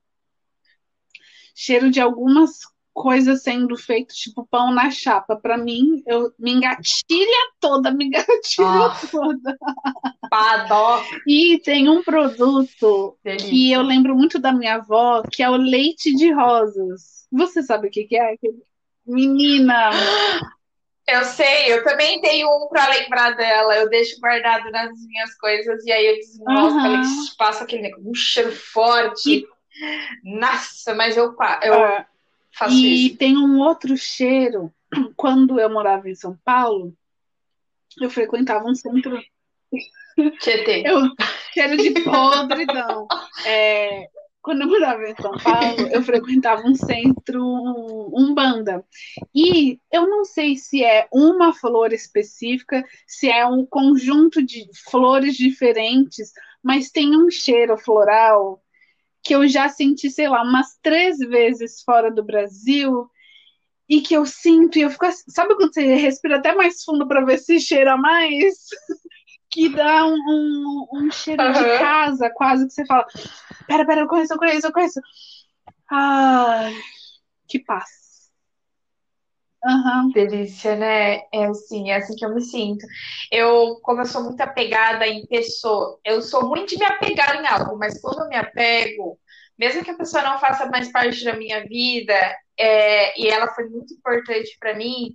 cheiro de algumas coisa sendo feito, tipo pão na chapa. Para mim, eu me engatilha toda, me engatilha oh, toda. Padó. E tem um produto Delícia. que eu lembro muito da minha avó, que é o leite de rosas. Você sabe o que, que é? Menina! Eu sei, eu também tenho um para lembrar dela. Eu deixo guardado nas minhas coisas e aí eu desmonto, uhum. passa aquele um cheiro forte. E... Nossa, mas eu, eu, uh, E tem um outro cheiro. Quando eu morava em São Paulo, eu frequentava um centro. Tietê. Eu, cheiro de podridão. É, quando eu morava em São Paulo, eu frequentava um centro umbanda. E eu não sei se é uma flor específica, se é um conjunto de flores diferentes, mas tem um cheiro floral que eu já senti, sei lá, umas três vezes fora do Brasil e que eu sinto e eu fico assim, sabe quando você respira até mais fundo para ver se cheira mais? que dá um, um, um cheiro uhum. de casa, quase que você fala, pera, pera, eu conheço, eu conheço, eu conheço. Ai, que paz. Uhum. Delícia, né? É assim, é assim que eu me sinto. Eu, como eu sou muito apegada em pessoa, eu sou muito de me apegar em algo, mas quando eu me apego, mesmo que a pessoa não faça mais parte da minha vida, é, e ela foi muito importante para mim,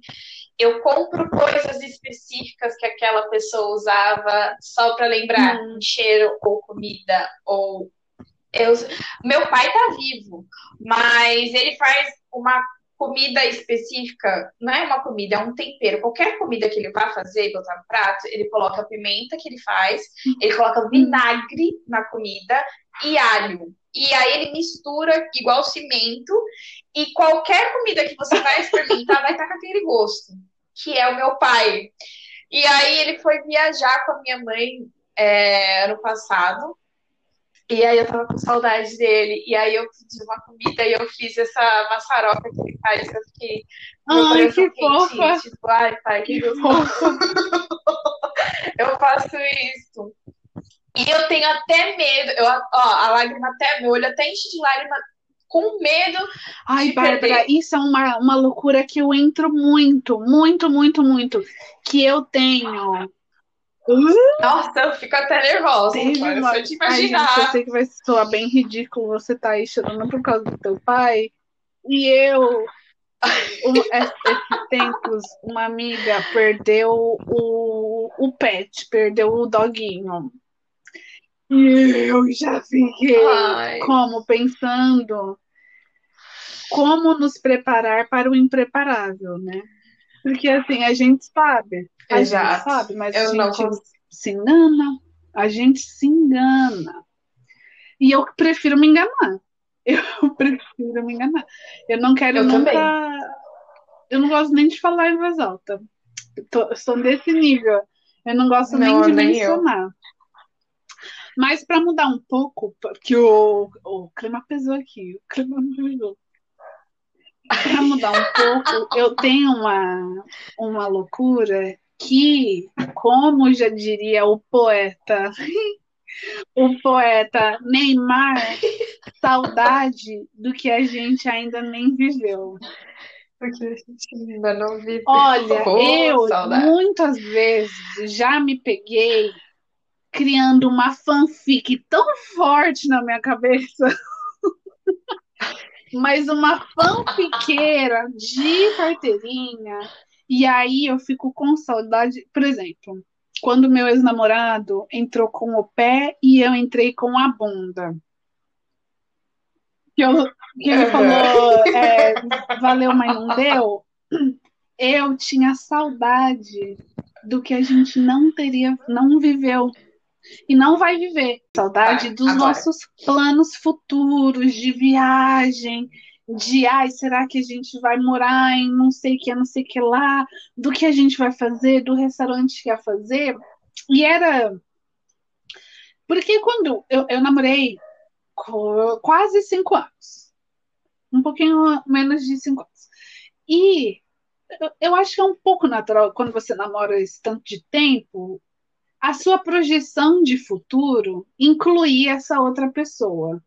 eu compro coisas específicas que aquela pessoa usava só para lembrar hum. cheiro ou comida ou eu, meu pai tá vivo, mas ele faz uma comida específica, não é uma comida, é um tempero. Qualquer comida que ele vá fazer botar no prato, ele coloca a pimenta que ele faz, ele coloca vinagre na comida e alho. E aí ele mistura igual cimento e qualquer comida que você vai experimentar vai estar com aquele gosto, que é o meu pai. E aí ele foi viajar com a minha mãe é, ano passado e aí eu tava com saudade dele. E aí eu pedi uma comida e eu fiz essa maçaroca que ele faz. Eu fiquei. Ai, que fofa! Tipo, ai, pai, que gostoso. eu faço isso. E eu tenho até medo, eu, ó, a lágrima até, meu olho até enche de lágrima com medo. Ai, Bárbara, isso é uma, uma loucura que eu entro muito, muito, muito, muito. Que eu tenho. Nossa, eu fico até nervosa. Teve agora, uma- te Ai, gente, eu imaginar. sei que vai soar bem ridículo você tá aí chorando por causa do teu pai. E eu, es- esses tempos, uma amiga perdeu o, o pet, perdeu o doguinho. E eu já fiquei Ai. como pensando como nos preparar para o impreparável, né? Porque assim, a gente sabe, a gente Exato. sabe, mas a Eu não gente consigo. se engana, a gente se engana. E eu prefiro me enganar. Eu prefiro me enganar. Eu não quero Eu nunca. também. Eu não gosto nem de falar em voz alta. Eu tô- eu estou desse nível. Eu não gosto nem Não, de nem eu. mencionar. Mas para mudar um pouco, porque o, o clima pesou aqui, o clima pesou. Para mudar um pouco, eu tenho uma, uma loucura que, como já diria o poeta, o poeta Neymar, saudade do que a gente ainda nem viveu. Porque a gente ainda não vive. Olha, Pô, eu saudade. muitas vezes já me peguei criando uma fanfic tão forte na minha cabeça, mas uma fanfiqueira de carteirinha. E aí eu fico com saudade, por exemplo, quando meu ex-namorado entrou com o pé e eu entrei com a bunda. Que, eu, que ele falou, é, valeu, mas não deu. Eu tinha saudade do que a gente não teria, não viveu e não vai viver. Saudade Vai, dos agora. nossos planos futuros de viagem, de ai, será que a gente vai morar em não sei o que, não sei o que lá, do que a gente vai fazer, do restaurante que ia fazer. E era. Porque quando eu, eu namorei quase cinco anos, um pouquinho menos de cinco anos. E eu, eu acho que é um pouco natural quando você namora esse tanto de tempo, a sua projeção de futuro incluir essa outra pessoa.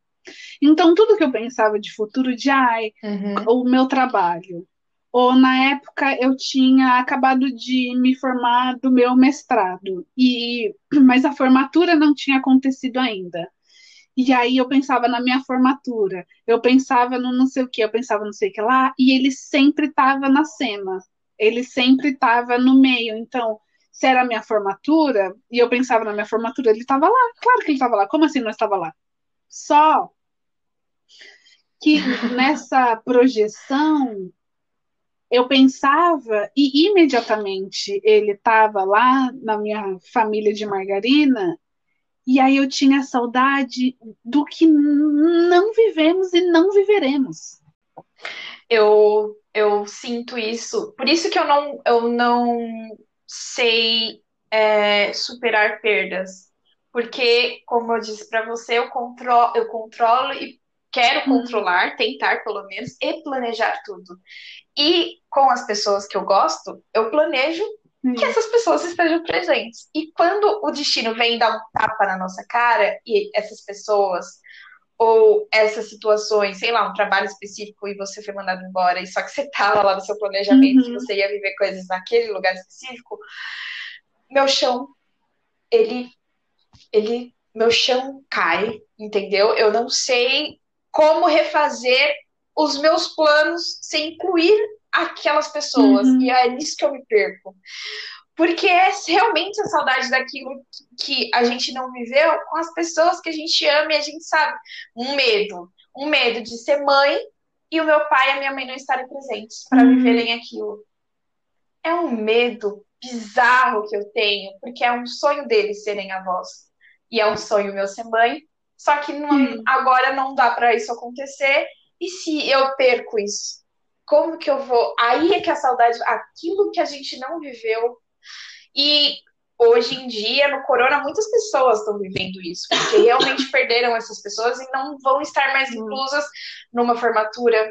Então, tudo que eu pensava de futuro, de ai, Uhum. o meu trabalho. Ou na época eu tinha acabado de me formar do meu mestrado, e mas a formatura não tinha acontecido ainda. E aí eu pensava na minha formatura, eu pensava no não sei o que, eu pensava não sei o que lá, e ele sempre estava na cena, ele sempre estava no meio. Então, se era a minha formatura, e eu pensava na minha formatura, ele estava lá, claro que ele estava lá, como assim não estava lá? Só que nessa projeção eu pensava e imediatamente ele estava lá na minha família de margarina e aí eu tinha saudade do que não vivemos e não viveremos. Eu, eu sinto isso. Por isso que eu não, eu não sei é, superar perdas. Porque, como eu disse para você, eu controlo, eu controlo e quero Uhum. controlar, tentar pelo menos, e planejar tudo. E com as pessoas que eu gosto, eu planejo que essas pessoas estejam presentes. E quando o destino vem dar um tapa na nossa cara, e essas pessoas, ou essas situações, sei lá, um trabalho específico e você foi mandado embora, e só que você estava lá no seu planejamento, que Uhum. você ia viver coisas naquele lugar específico, meu chão, ele, ele, meu chão cai, entendeu? Eu não sei como refazer os meus planos sem incluir aquelas pessoas. Uhum. E é nisso que eu me perco. Porque é realmente a saudade daquilo que a gente não viveu com as pessoas que a gente ama e a gente sabe. Um medo. Um medo de ser mãe e o meu pai e a minha mãe não estarem presentes para Uhum. viverem aquilo. É um medo bizarro que eu tenho, porque é um sonho deles serem avós. E é um sonho meu ser mãe. Só que não- Sim. agora não dá para isso acontecer. E se eu perco isso? Como que eu vou? Aí é que a saudade, aquilo que a gente não viveu. E hoje em dia, no corona, muitas pessoas estão vivendo isso, porque realmente perderam essas pessoas e não vão estar mais Hum. inclusas numa formatura,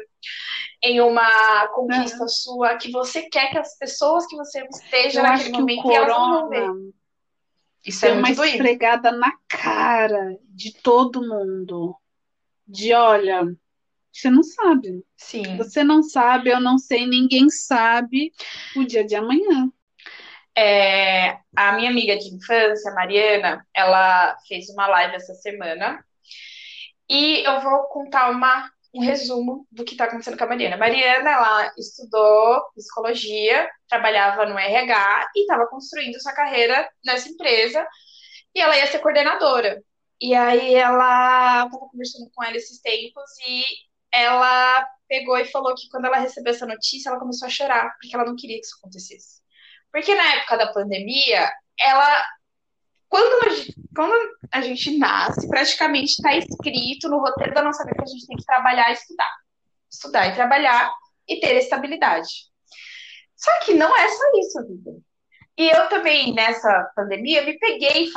em uma conquista sua, que você quer que as pessoas que você esteja Eu naquele momento e elas não vão ver. Isso é uma esfregada na cara de todo mundo. De olha, você não sabe. Sim. Você não sabe, eu não sei, ninguém sabe o dia de amanhã. É, a minha amiga de infância, Mariana, ela fez uma live essa semana e eu vou contar uma, um resumo do que está acontecendo com a Mariana. A Mariana, ela estudou psicologia, trabalhava no RH e estava construindo sua carreira nessa empresa e ela ia ser coordenadora. E aí ela estava conversando com ela esses tempos e ela pegou e falou que quando ela recebeu essa notícia, ela começou a chorar, porque ela não queria que isso acontecesse. Porque na época da pandemia, ela. Quando a gente, quando a gente nasce, praticamente está escrito no roteiro da nossa vida que a gente tem que trabalhar e estudar. Estudar e trabalhar e ter estabilidade. Só que não é só isso vida. E eu também, nessa pandemia, me peguei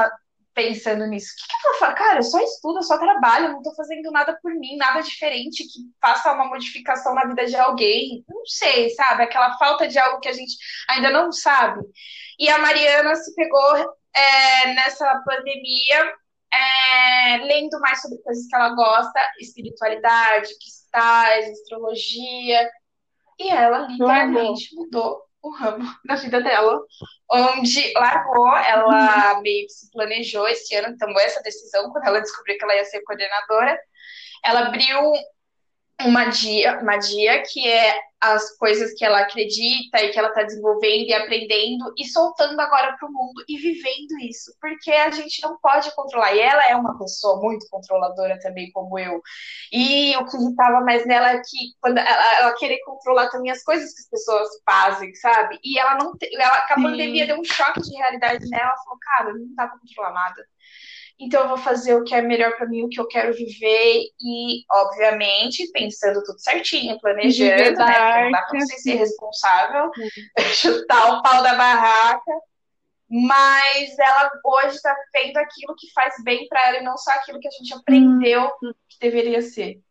pensando nisso. O que, que eu vou fazer? Cara, eu só estudo, eu só trabalho, não tô fazendo nada por mim, nada diferente que faça uma modificação na vida de alguém. Não sei, sabe? Aquela falta de algo que a gente ainda não sabe. E a Mariana se pegou é, nessa pandemia é, lendo mais sobre coisas que ela gosta, espiritualidade, cristais, astrologia. E ela literalmente mudou o ramo da vida dela, onde largou, ela uhum. meio que se planejou esse ano, tomou essa decisão quando ela descobriu que ela ia ser coordenadora. Ela abriu uma dia, uma dia que é as coisas que ela acredita e que ela está desenvolvendo e aprendendo e soltando agora para o mundo e vivendo isso, porque a gente não pode controlar. E ela é uma pessoa muito controladora também, como eu. E o que irritava mais nela é que quando ela, ela querer controlar também as coisas que as pessoas fazem, sabe? E ela não, ela, a pandemia deu um choque de realidade nela. Ela falou, cara, não dá para controlar nada então eu vou fazer o que é melhor para mim, o que eu quero viver e, obviamente, pensando tudo certinho, planejando, né? Não dá para você ser responsável, chutar o pau da barraca. Mas ela hoje está vendo aquilo que faz bem para ela e não só aquilo que a gente aprendeu hum. que deveria ser.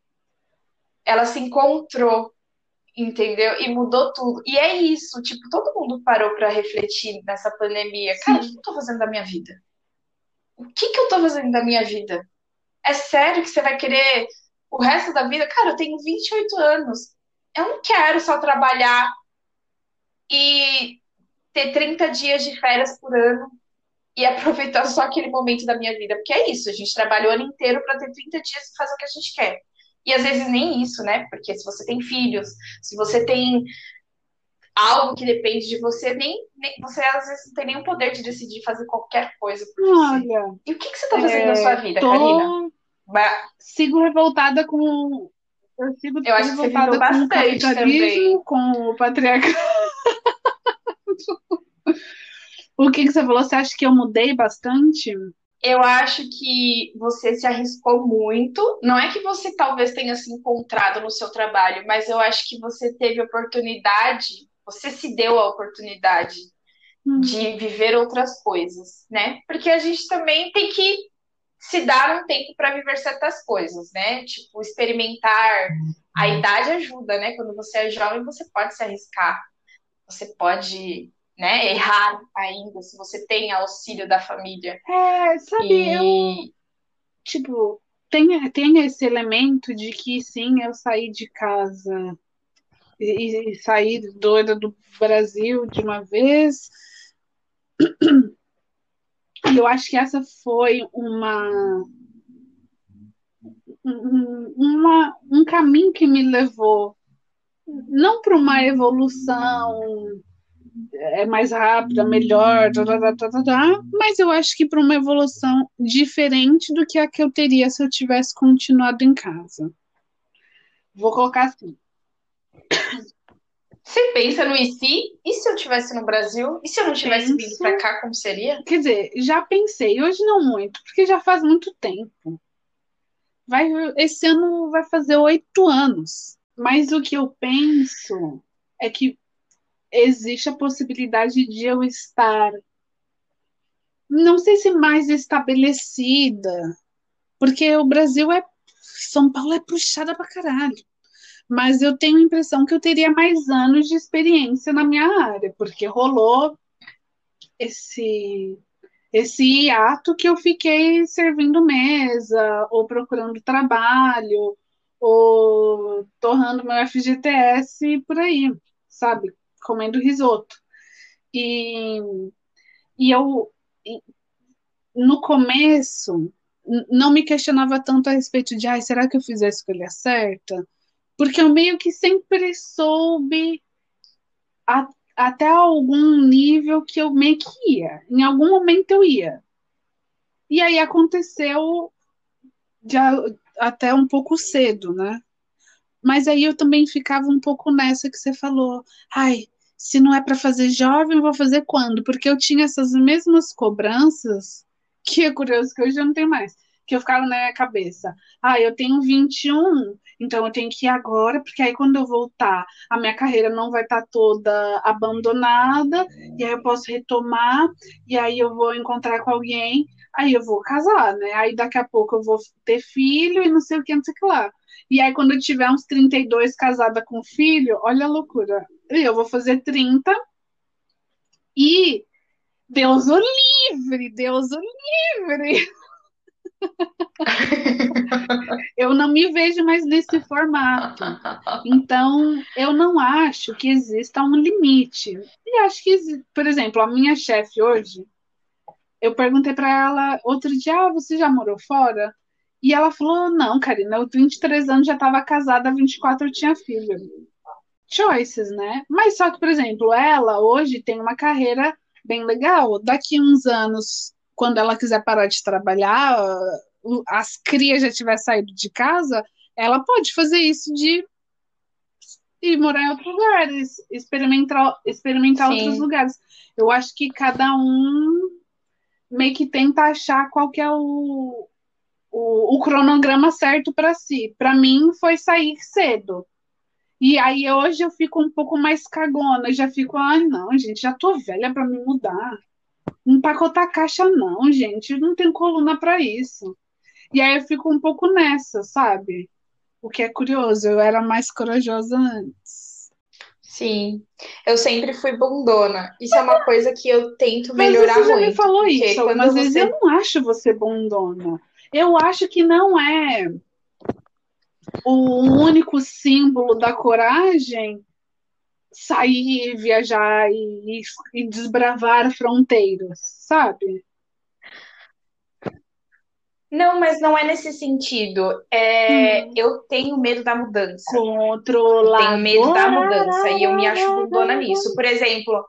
Ela se encontrou, entendeu? E mudou tudo. E é isso, tipo, todo mundo parou para refletir nessa pandemia. Cara, o que eu tô fazendo da minha vida? O que, que eu tô fazendo da minha vida? É sério que você vai querer o resto da vida? Cara, eu tenho 28 anos. Eu não quero só trabalhar e ter 30 dias de férias por ano e aproveitar só aquele momento da minha vida. Porque é isso, a gente trabalha o ano inteiro para ter 30 dias e fazer o que a gente quer. E às vezes nem isso, né? Porque se você tem filhos, se você tem algo que depende de você, nem, nem, você às vezes não tem nenhum poder de decidir fazer qualquer coisa por Olha, você. E o que, que você está fazendo é, na sua vida, tô... Karina? Sigo revoltada com. Eu sigo eu acho revoltada que você com o capitalismo, também. com o patriarcado. o que, que você falou? Você acha que eu mudei bastante? Eu acho que você se arriscou muito. Não é que você talvez tenha se encontrado no seu trabalho, mas eu acho que você teve oportunidade você se deu a oportunidade hum. de viver outras coisas, né? Porque a gente também tem que se dar um tempo para viver certas coisas, né? Tipo, experimentar. A uhum. idade ajuda, né? Quando você é jovem, você pode se arriscar. Você pode, né, errar ainda, se você tem auxílio da família. É, sabe, e... eu. Tipo, tem, tem esse elemento de que sim, eu saí de casa e, e sair doida do Brasil de uma vez. E eu acho que essa foi uma, uma um caminho que me levou não para uma evolução é mais rápida, melhor, tá, tá, tá, mas eu acho que para uma evolução diferente do que a que eu teria se eu tivesse continuado em casa. Vou colocar assim. Você pensa no e se? E se eu tivesse no Brasil? E se eu não tivesse Penso... vindo para cá, como seria? Quer dizer, já pensei, hoje não muito, porque já faz muito tempo. Vai, esse ano vai fazer oito anos. Mas o que eu penso é que existe a possibilidade de eu estar, não sei se mais estabelecida, porque o Brasil é. São Paulo é puxada pra caralho mas eu tenho a impressão que eu teria mais anos de experiência na minha área, porque rolou esse esse hiato que eu fiquei servindo mesa, ou procurando trabalho, ou torrando meu FGTS por aí, sabe? Comendo risoto. E, e eu, no começo, não me questionava tanto a respeito de, ai, será que eu fiz a escolha certa? Porque eu meio que sempre soube a, até algum nível que eu meio que ia. Em algum momento eu ia. E aí aconteceu já, até um pouco cedo, né? Mas aí eu também ficava um pouco nessa que você falou. Ai, se não é para fazer jovem, vou fazer quando? Porque eu tinha essas mesmas cobranças, que é curioso que hoje eu não tenho mais, que eu ficava na minha cabeça. Ah, eu tenho 21, então eu tenho que ir agora, porque aí quando eu voltar, a minha carreira não vai estar tá toda abandonada, e aí eu posso retomar, e aí eu vou encontrar com alguém, aí eu vou casar, né? Aí daqui a pouco eu vou ter filho e não sei o que, não sei o que lá. E aí quando eu tiver uns 32 casada com filho, olha a loucura. Eu vou fazer 30 e Deus o livre, Deus o livre. eu não me vejo mais nesse formato. Então, eu não acho que exista um limite. E acho que, por exemplo, a minha chefe hoje, eu perguntei para ela outro dia: ah, você já morou fora? E ela falou: não, Karina, eu 23 anos já estava casada, 24 eu tinha filho. Choices, né? Mas só que, por exemplo, ela hoje tem uma carreira bem legal. Daqui uns anos, quando ela quiser parar de trabalhar, as crias já tiver saído de casa, ela pode fazer isso de ir morar em outros lugares, experimentar, experimentar outros lugares. Eu acho que cada um meio que tenta achar qual que é o, o, o cronograma certo para si. Para mim foi sair cedo. E aí hoje eu fico um pouco mais cagona, já fico, ai não, gente, já tô velha para me mudar. Empacotar caixa não, gente, não tenho coluna para isso. E aí eu fico um pouco nessa, sabe? O que é curioso, eu era mais corajosa antes. Sim, eu sempre fui bundona. Isso é uma coisa que eu tento melhorar mas você muito. já me falou isso, mas você... eu não acho você bundona. Eu acho que não é o único símbolo da coragem sair, viajar e, e desbravar fronteiras, sabe? Não, mas não é nesse sentido. É, hum. Eu tenho medo da mudança. Controlar. Tenho medo da mudança e eu me acho bundona nisso. Por exemplo,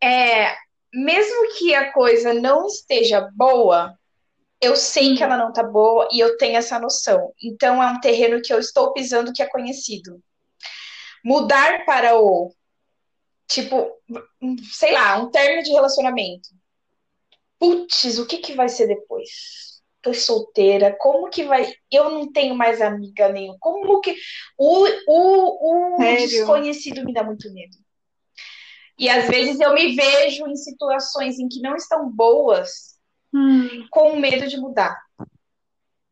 é, mesmo que a coisa não esteja boa, eu sei que ela não tá boa e eu tenho essa noção. Então é um terreno que eu estou pisando que é conhecido. Mudar para o tipo, sei lá, um término de relacionamento putz, o que que vai ser depois? Tô solteira, como que vai? Eu não tenho mais amiga nenhuma. Como que o, o, o desconhecido me dá muito medo. E às vezes eu me vejo em situações em que não estão boas, hum. com medo de mudar.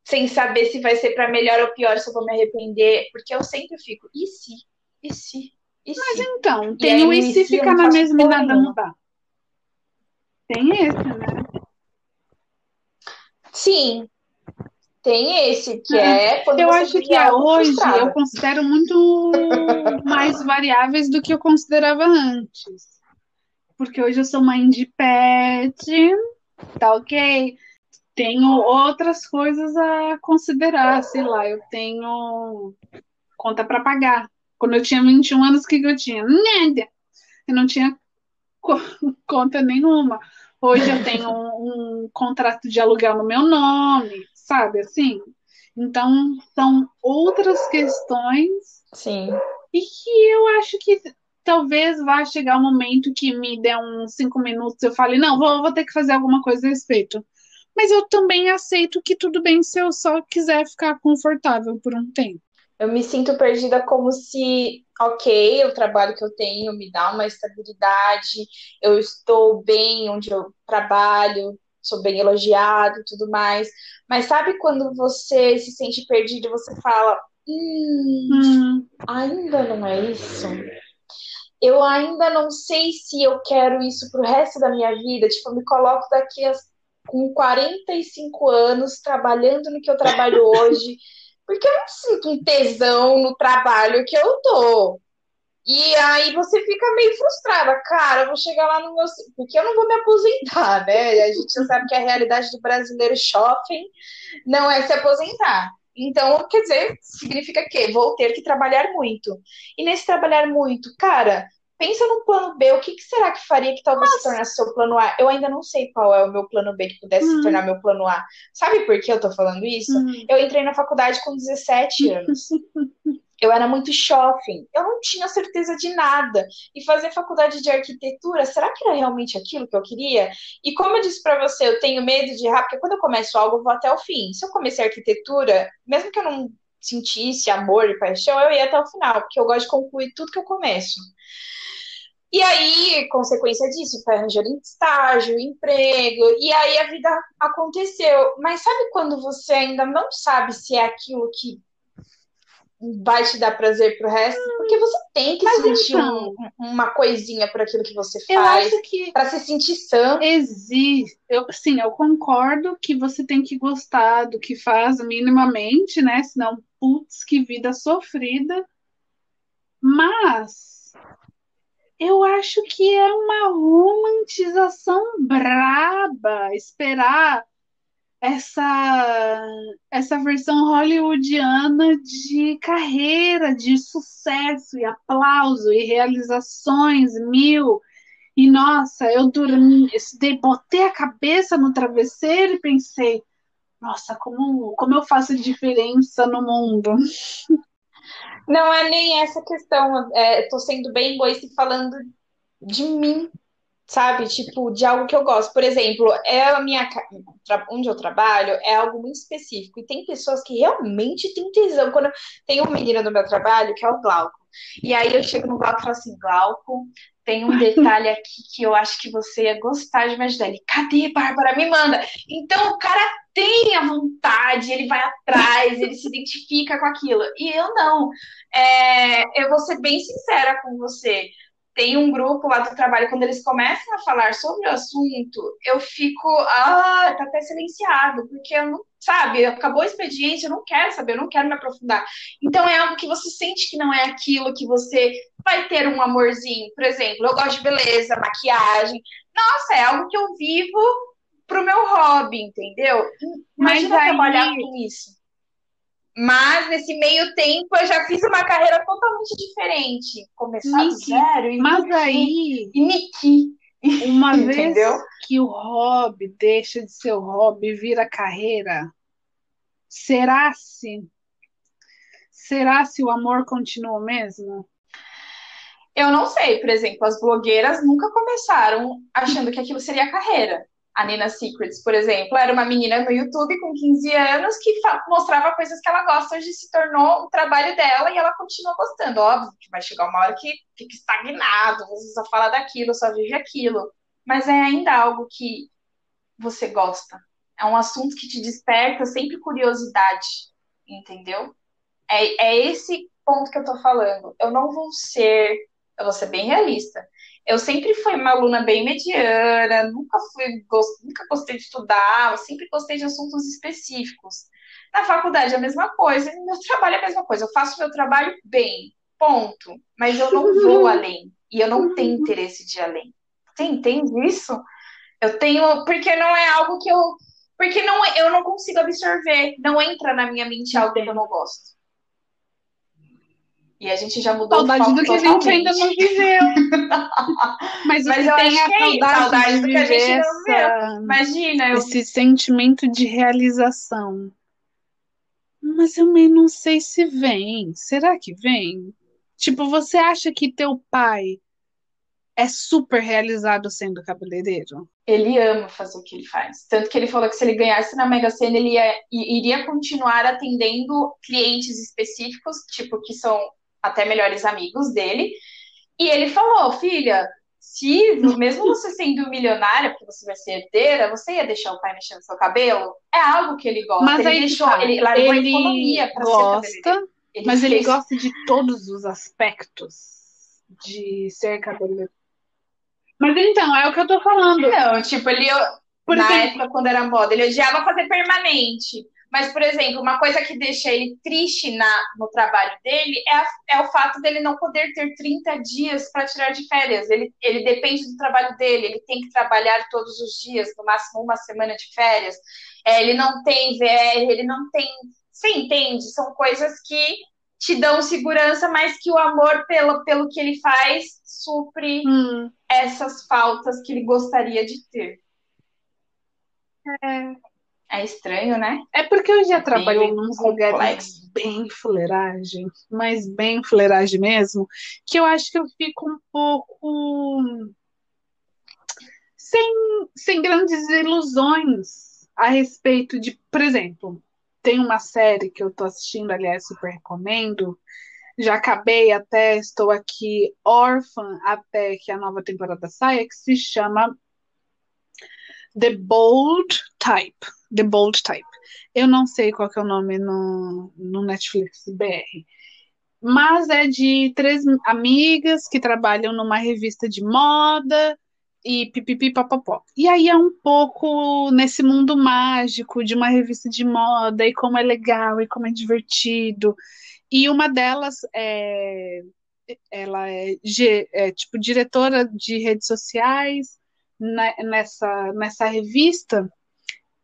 Sem saber se vai ser para melhor ou pior, se eu vou me arrepender, porque eu sempre fico, e se? E se? E Mas se? então, tem o e se ficar na mesma e nada mudar. Tem esse, né? Sim. Tem esse, que é, é Eu acho que hoje frustrada. eu considero muito mais variáveis do que eu considerava antes. Porque hoje eu sou mãe de pet, tá ok? Tenho outras coisas a considerar, sei lá, eu tenho conta para pagar. Quando eu tinha 21 anos, o que, que eu tinha? Nada. Eu não tinha conta nenhuma. Hoje eu tenho um, um contrato de aluguel no meu nome, sabe assim? Então, são outras questões. Sim. E que eu acho que talvez vá chegar um momento que me dê uns cinco minutos eu fale, não, vou, vou ter que fazer alguma coisa a respeito. Mas eu também aceito que tudo bem se eu só quiser ficar confortável por um tempo. Eu me sinto perdida como se, ok, o trabalho que eu tenho me dá uma estabilidade, eu estou bem onde eu trabalho, sou bem elogiado e tudo mais. Mas sabe quando você se sente perdido e você fala, hum, hum. ainda não é isso? eu ainda não sei se eu quero isso pro resto da minha vida. Tipo, eu me coloco daqui a, com 45 anos trabalhando no que eu trabalho hoje, porque eu não sinto um tesão no trabalho que eu tô. E aí você fica meio frustrada, cara, eu vou chegar lá no meu. Porque eu não vou me aposentar, né? A gente já sabe que a realidade do brasileiro shopping não é se aposentar. Então, quer dizer, significa que vou ter que trabalhar muito. E nesse trabalhar muito, cara, pensa no plano B. O que, que será que faria que talvez Nossa. se tornasse seu plano A? Eu ainda não sei qual é o meu plano B que pudesse hum. se tornar meu plano A. Sabe por que eu tô falando isso? Hum. Eu entrei na faculdade com 17 anos. Eu era muito shopping, eu não tinha certeza de nada. E fazer faculdade de arquitetura, será que era realmente aquilo que eu queria? E como eu disse para você, eu tenho medo de errar, porque quando eu começo algo, eu vou até o fim. Se eu comecei arquitetura, mesmo que eu não sentisse amor e paixão, eu ia até o final, porque eu gosto de concluir tudo que eu começo. E aí, consequência disso, foi arranjando estágio, emprego, e aí a vida aconteceu. Mas sabe quando você ainda não sabe se é aquilo que vai te dar prazer pro resto, porque você tem que Mas sentir então, um, uma coisinha por aquilo que você faz, para se sentir sã. Existe, eu, sim, eu concordo que você tem que gostar do que faz minimamente, né? Senão, putz, que vida sofrida. Mas eu acho que é uma romantização braba esperar essa essa versão hollywoodiana de carreira, de sucesso e aplauso e realizações mil. E nossa, eu dormi, botei a cabeça no travesseiro e pensei, nossa, como, como eu faço diferença no mundo. Não é nem essa questão. É, tô sendo bem egoísta falando de mim, sabe? Tipo, de algo que eu gosto. Por exemplo, é a minha onde eu trabalho é algo muito específico e tem pessoas que realmente têm tesão. Quando tem um menino no meu trabalho que é o Glauco. E aí eu chego no Glauco e falo assim, Glauco, tem um detalhe aqui que eu acho que você ia gostar de me ajudar. Ele, cadê, Bárbara? Me manda. Então o cara tem a vontade, ele vai atrás, ele se identifica com aquilo. E eu não. É, eu vou ser bem sincera com você tem um grupo lá do trabalho, quando eles começam a falar sobre o assunto, eu fico, ah, tá até silenciado, porque eu não, sabe, acabou o expediente, eu não quero saber, eu não quero me aprofundar. Então é algo que você sente que não é aquilo que você vai ter um amorzinho. Por exemplo, eu gosto de beleza, maquiagem. Nossa, é algo que eu vivo pro meu hobby, entendeu? Imagina Mas aí... trabalhar com isso. Mas nesse meio tempo eu já fiz uma carreira totalmente diferente. Começar do zero e Mas aí. E Niki. Uma vez que o hobby deixa de ser o hobby e vira carreira, será se será se o amor continua mesmo? Eu não sei, por exemplo, as blogueiras nunca começaram achando que aquilo seria carreira a Nina Secrets, por exemplo, era uma menina no YouTube com 15 anos que mostrava coisas que ela gosta, hoje se tornou o trabalho dela e ela continua gostando. Óbvio que vai chegar uma hora que fica estagnado, você só fala daquilo, só vive aquilo, mas é ainda algo que você gosta. É um assunto que te desperta sempre curiosidade, entendeu? É, é esse ponto que eu tô falando. Eu não vou ser, eu vou ser bem realista eu sempre fui uma aluna bem mediana, nunca fui, nunca gostei de estudar, sempre gostei de assuntos específicos. Na faculdade é a mesma coisa, no meu trabalho é a mesma coisa. Eu faço meu trabalho bem, ponto. Mas eu não vou além. E eu não tenho interesse de ir além. Você entende isso? Eu tenho. Porque não é algo que eu. Porque não, eu não consigo absorver. Não entra na minha mente algo que eu não gosto. E a gente já mudou saudade o foco do que totalmente. a gente ainda não viveu. Mas, Mas eu tem a saudade, é saudade do que a gente não viveu. Imagina, eu... esse sentimento de realização. Mas eu não sei se vem. Será que vem? Tipo, você acha que teu pai é super realizado sendo cabeleireiro? Ele ama fazer o que ele faz. Tanto que ele falou que se ele ganhasse na Mega Sena, ele ia, iria continuar atendendo clientes específicos, tipo, que são até melhores amigos dele. E ele falou, filha, se mesmo você sendo milionária, porque você vai ser herdeira, você ia deixar o pai mexendo no seu cabelo? É algo que ele gosta. Mas ele aí, deixou, tá. ele largou ele a economia para gosta, ele, mas ele gosta de todos os aspectos de ser cabeleireiro. Mas então, é o que eu tô falando. Não, tipo, ele, Por na exemplo, época, quando era moda, ele odiava fazer permanente. Mas, por exemplo, uma coisa que deixa ele triste na, no trabalho dele é, a- é o fato dele não poder ter 30 dias para tirar de férias. Ele, ele depende do trabalho dele, ele tem que trabalhar todos os dias, no máximo uma semana de férias. É, ele não tem VR, ele não tem. Você entende? São coisas que te dão segurança, mas que o amor pelo, pelo que ele faz supre hum, essas faltas que ele gostaria de ter. é, É estranho, né? é porque eu já trabalhei nos complexo. lugares bem fuleiragem, mas bem fuleiragem mesmo, que eu acho que eu fico um pouco sem, sem grandes ilusões a respeito de, por exemplo, tem uma série que eu tô assistindo, aliás, super recomendo. Já acabei até, estou aqui órfã até que a nova temporada saia, que se chama The Bold Type. The Bold Type. Eu não sei qual que é o nome no, no Netflix BR. Mas é de três amigas que trabalham numa revista de moda e pipipi papapó. E aí é um pouco nesse mundo mágico de uma revista de moda e como é legal e como é divertido. E uma delas é ela é, é, tipo diretora de redes sociais ne- nessa nessa revista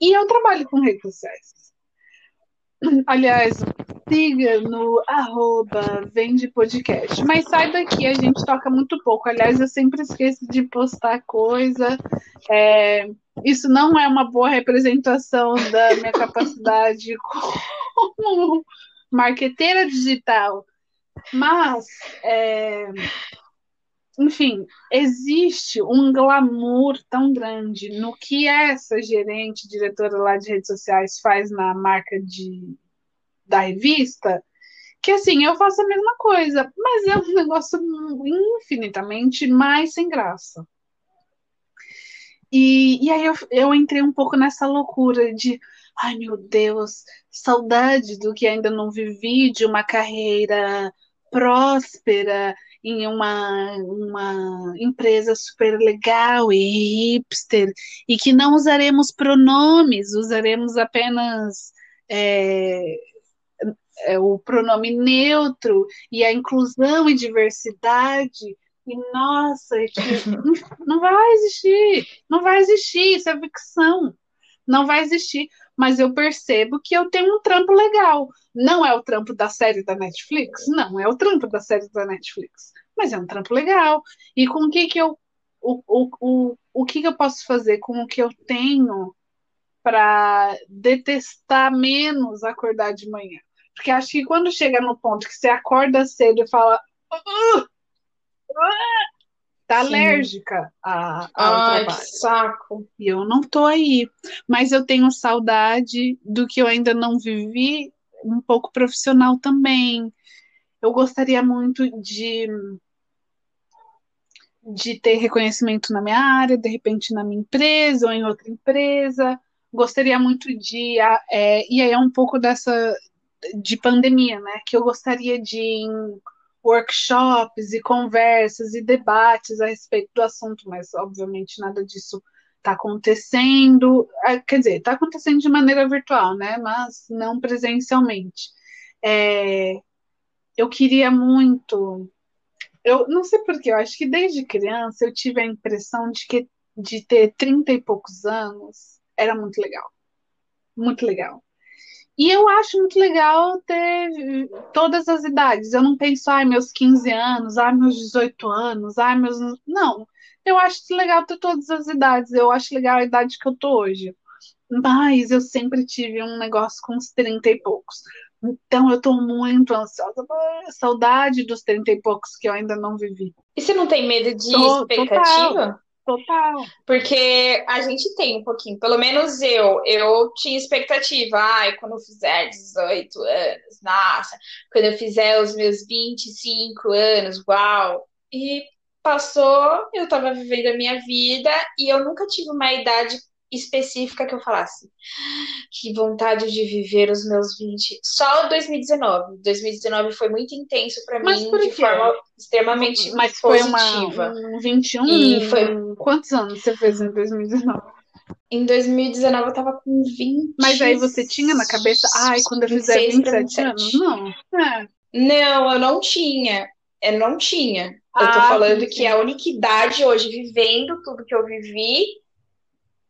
e eu trabalho com redes sociais. Aliás, siga no arroba Vende Podcast. Mas saiba que a gente toca muito pouco. Aliás, eu sempre esqueço de postar coisa. É, isso não é uma boa representação da minha capacidade como marqueteira digital. Mas, é, enfim, existe um glamour tão grande no que essa gerente, diretora lá de redes sociais faz na marca de, da revista, que assim, eu faço a mesma coisa, mas é um negócio infinitamente mais sem graça. E, e aí eu, eu entrei um pouco nessa loucura de, ai meu Deus, saudade do que ainda não vivi, de uma carreira próspera em uma, uma empresa super legal e hipster, e que não usaremos pronomes, usaremos apenas é, é, o pronome neutro e a inclusão e diversidade. E nossa, é não vai existir, não vai existir, isso é ficção, não vai existir. Mas eu percebo que eu tenho um trampo legal. Não é o trampo da série da Netflix? Não, é o trampo da série da Netflix. Mas é um trampo legal. E com o que que eu. O, o, o, o que que eu posso fazer com o que eu tenho para detestar menos acordar de manhã? Porque acho que quando chega no ponto que você acorda cedo e fala. "Uh, tá Sim. alérgica a, ao Ai, que trabalho. saco. E eu não tô aí. Mas eu tenho saudade do que eu ainda não vivi, um pouco profissional também. Eu gostaria muito de, de ter reconhecimento na minha área, de repente na minha empresa ou em outra empresa. Gostaria muito de. é, e aí é um pouco dessa de pandemia, né? Que eu gostaria de em workshops e conversas e debates a respeito do assunto, mas obviamente nada disso está acontecendo. Ah, Quer dizer, está acontecendo de maneira virtual, né? Mas não presencialmente. É, eu queria muito. Eu não sei por quê, eu acho que desde criança eu tive a impressão de que de ter 30 e poucos anos era muito legal. Muito legal. E eu acho muito legal ter todas as idades. Eu não penso, ai, meus 15 anos, ai, meus 18 anos, ai, meus. Não. Eu acho legal ter todas as idades. Eu acho legal a idade que eu tô hoje. Mas eu sempre tive um negócio com uns 30 e poucos. Então eu tô muito ansiosa. Saudade dos 30 e poucos que eu ainda não vivi. E você não tem medo de Tô- expectativa? total. Total. Porque a gente tem um pouquinho, pelo menos eu, eu tinha expectativa, ai, quando eu fizer 18 anos, nossa, quando eu fizer os meus 25 anos, uau. E passou, eu tava vivendo a minha vida e eu nunca tive uma idade específica que eu falasse. Que vontade de viver os meus 20. Só 2019. 2019 foi muito intenso para mim, de forma extremamente Mas positiva. foi uma, um 21? E foi... Quantos anos você fez em 2019? Em 2019 eu tava com 20. Mas aí você tinha na cabeça, ai, quando eu fizer 27, 27 anos? Não. É. Não, eu não tinha. Eu não tinha. Eu tô ah, falando que a única idade hoje, vivendo tudo que eu vivi,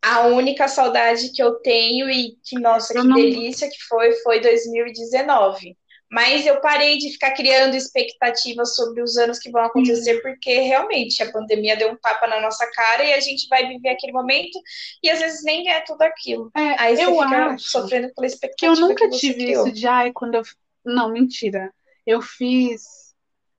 a única saudade que eu tenho e que, nossa, que não... delícia que foi, foi 2019. Mas eu parei de ficar criando expectativas sobre os anos que vão acontecer, uhum. porque realmente a pandemia deu um tapa na nossa cara e a gente vai viver aquele momento e às vezes nem é tudo aquilo. É, Aí você eu fica acho sofrendo pela expectativa. Que eu nunca que tive criou. isso de ai, quando eu. Não, mentira. Eu fiz.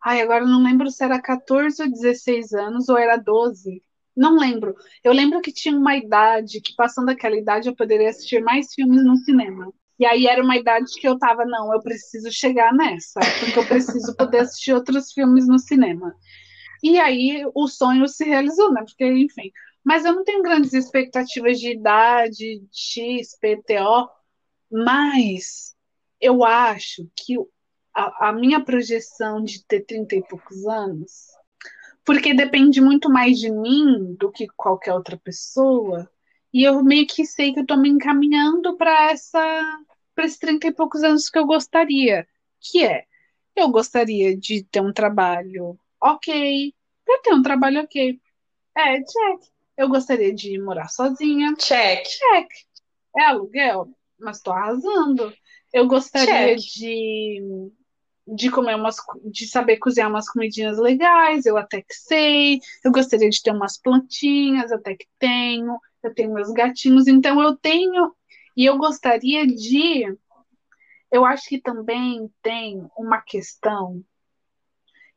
Ai, agora eu não lembro se era 14 ou 16 anos ou era 12. Não lembro. Eu lembro que tinha uma idade que, passando aquela idade, eu poderia assistir mais filmes no cinema. E aí era uma idade que eu tava, não, eu preciso chegar nessa, porque eu preciso poder assistir outros filmes no cinema. E aí o sonho se realizou, né? Porque, enfim. Mas eu não tenho grandes expectativas de idade, X, PTO, mas eu acho que a, a minha projeção de ter 30 e poucos anos, porque depende muito mais de mim do que qualquer outra pessoa, e eu meio que sei que eu tô me encaminhando para essa para esses 30 e poucos anos que eu gostaria, que é, eu gostaria de ter um trabalho ok, para ter um trabalho ok. É, check. Eu gostaria de morar sozinha. Check. Check. É aluguel, mas tô arrasando. Eu gostaria check. de de comer umas de saber cozinhar umas comidinhas legais, eu até que sei. Eu gostaria de ter umas plantinhas, até que tenho. Eu tenho meus gatinhos, então eu tenho e eu gostaria de. Eu acho que também tem uma questão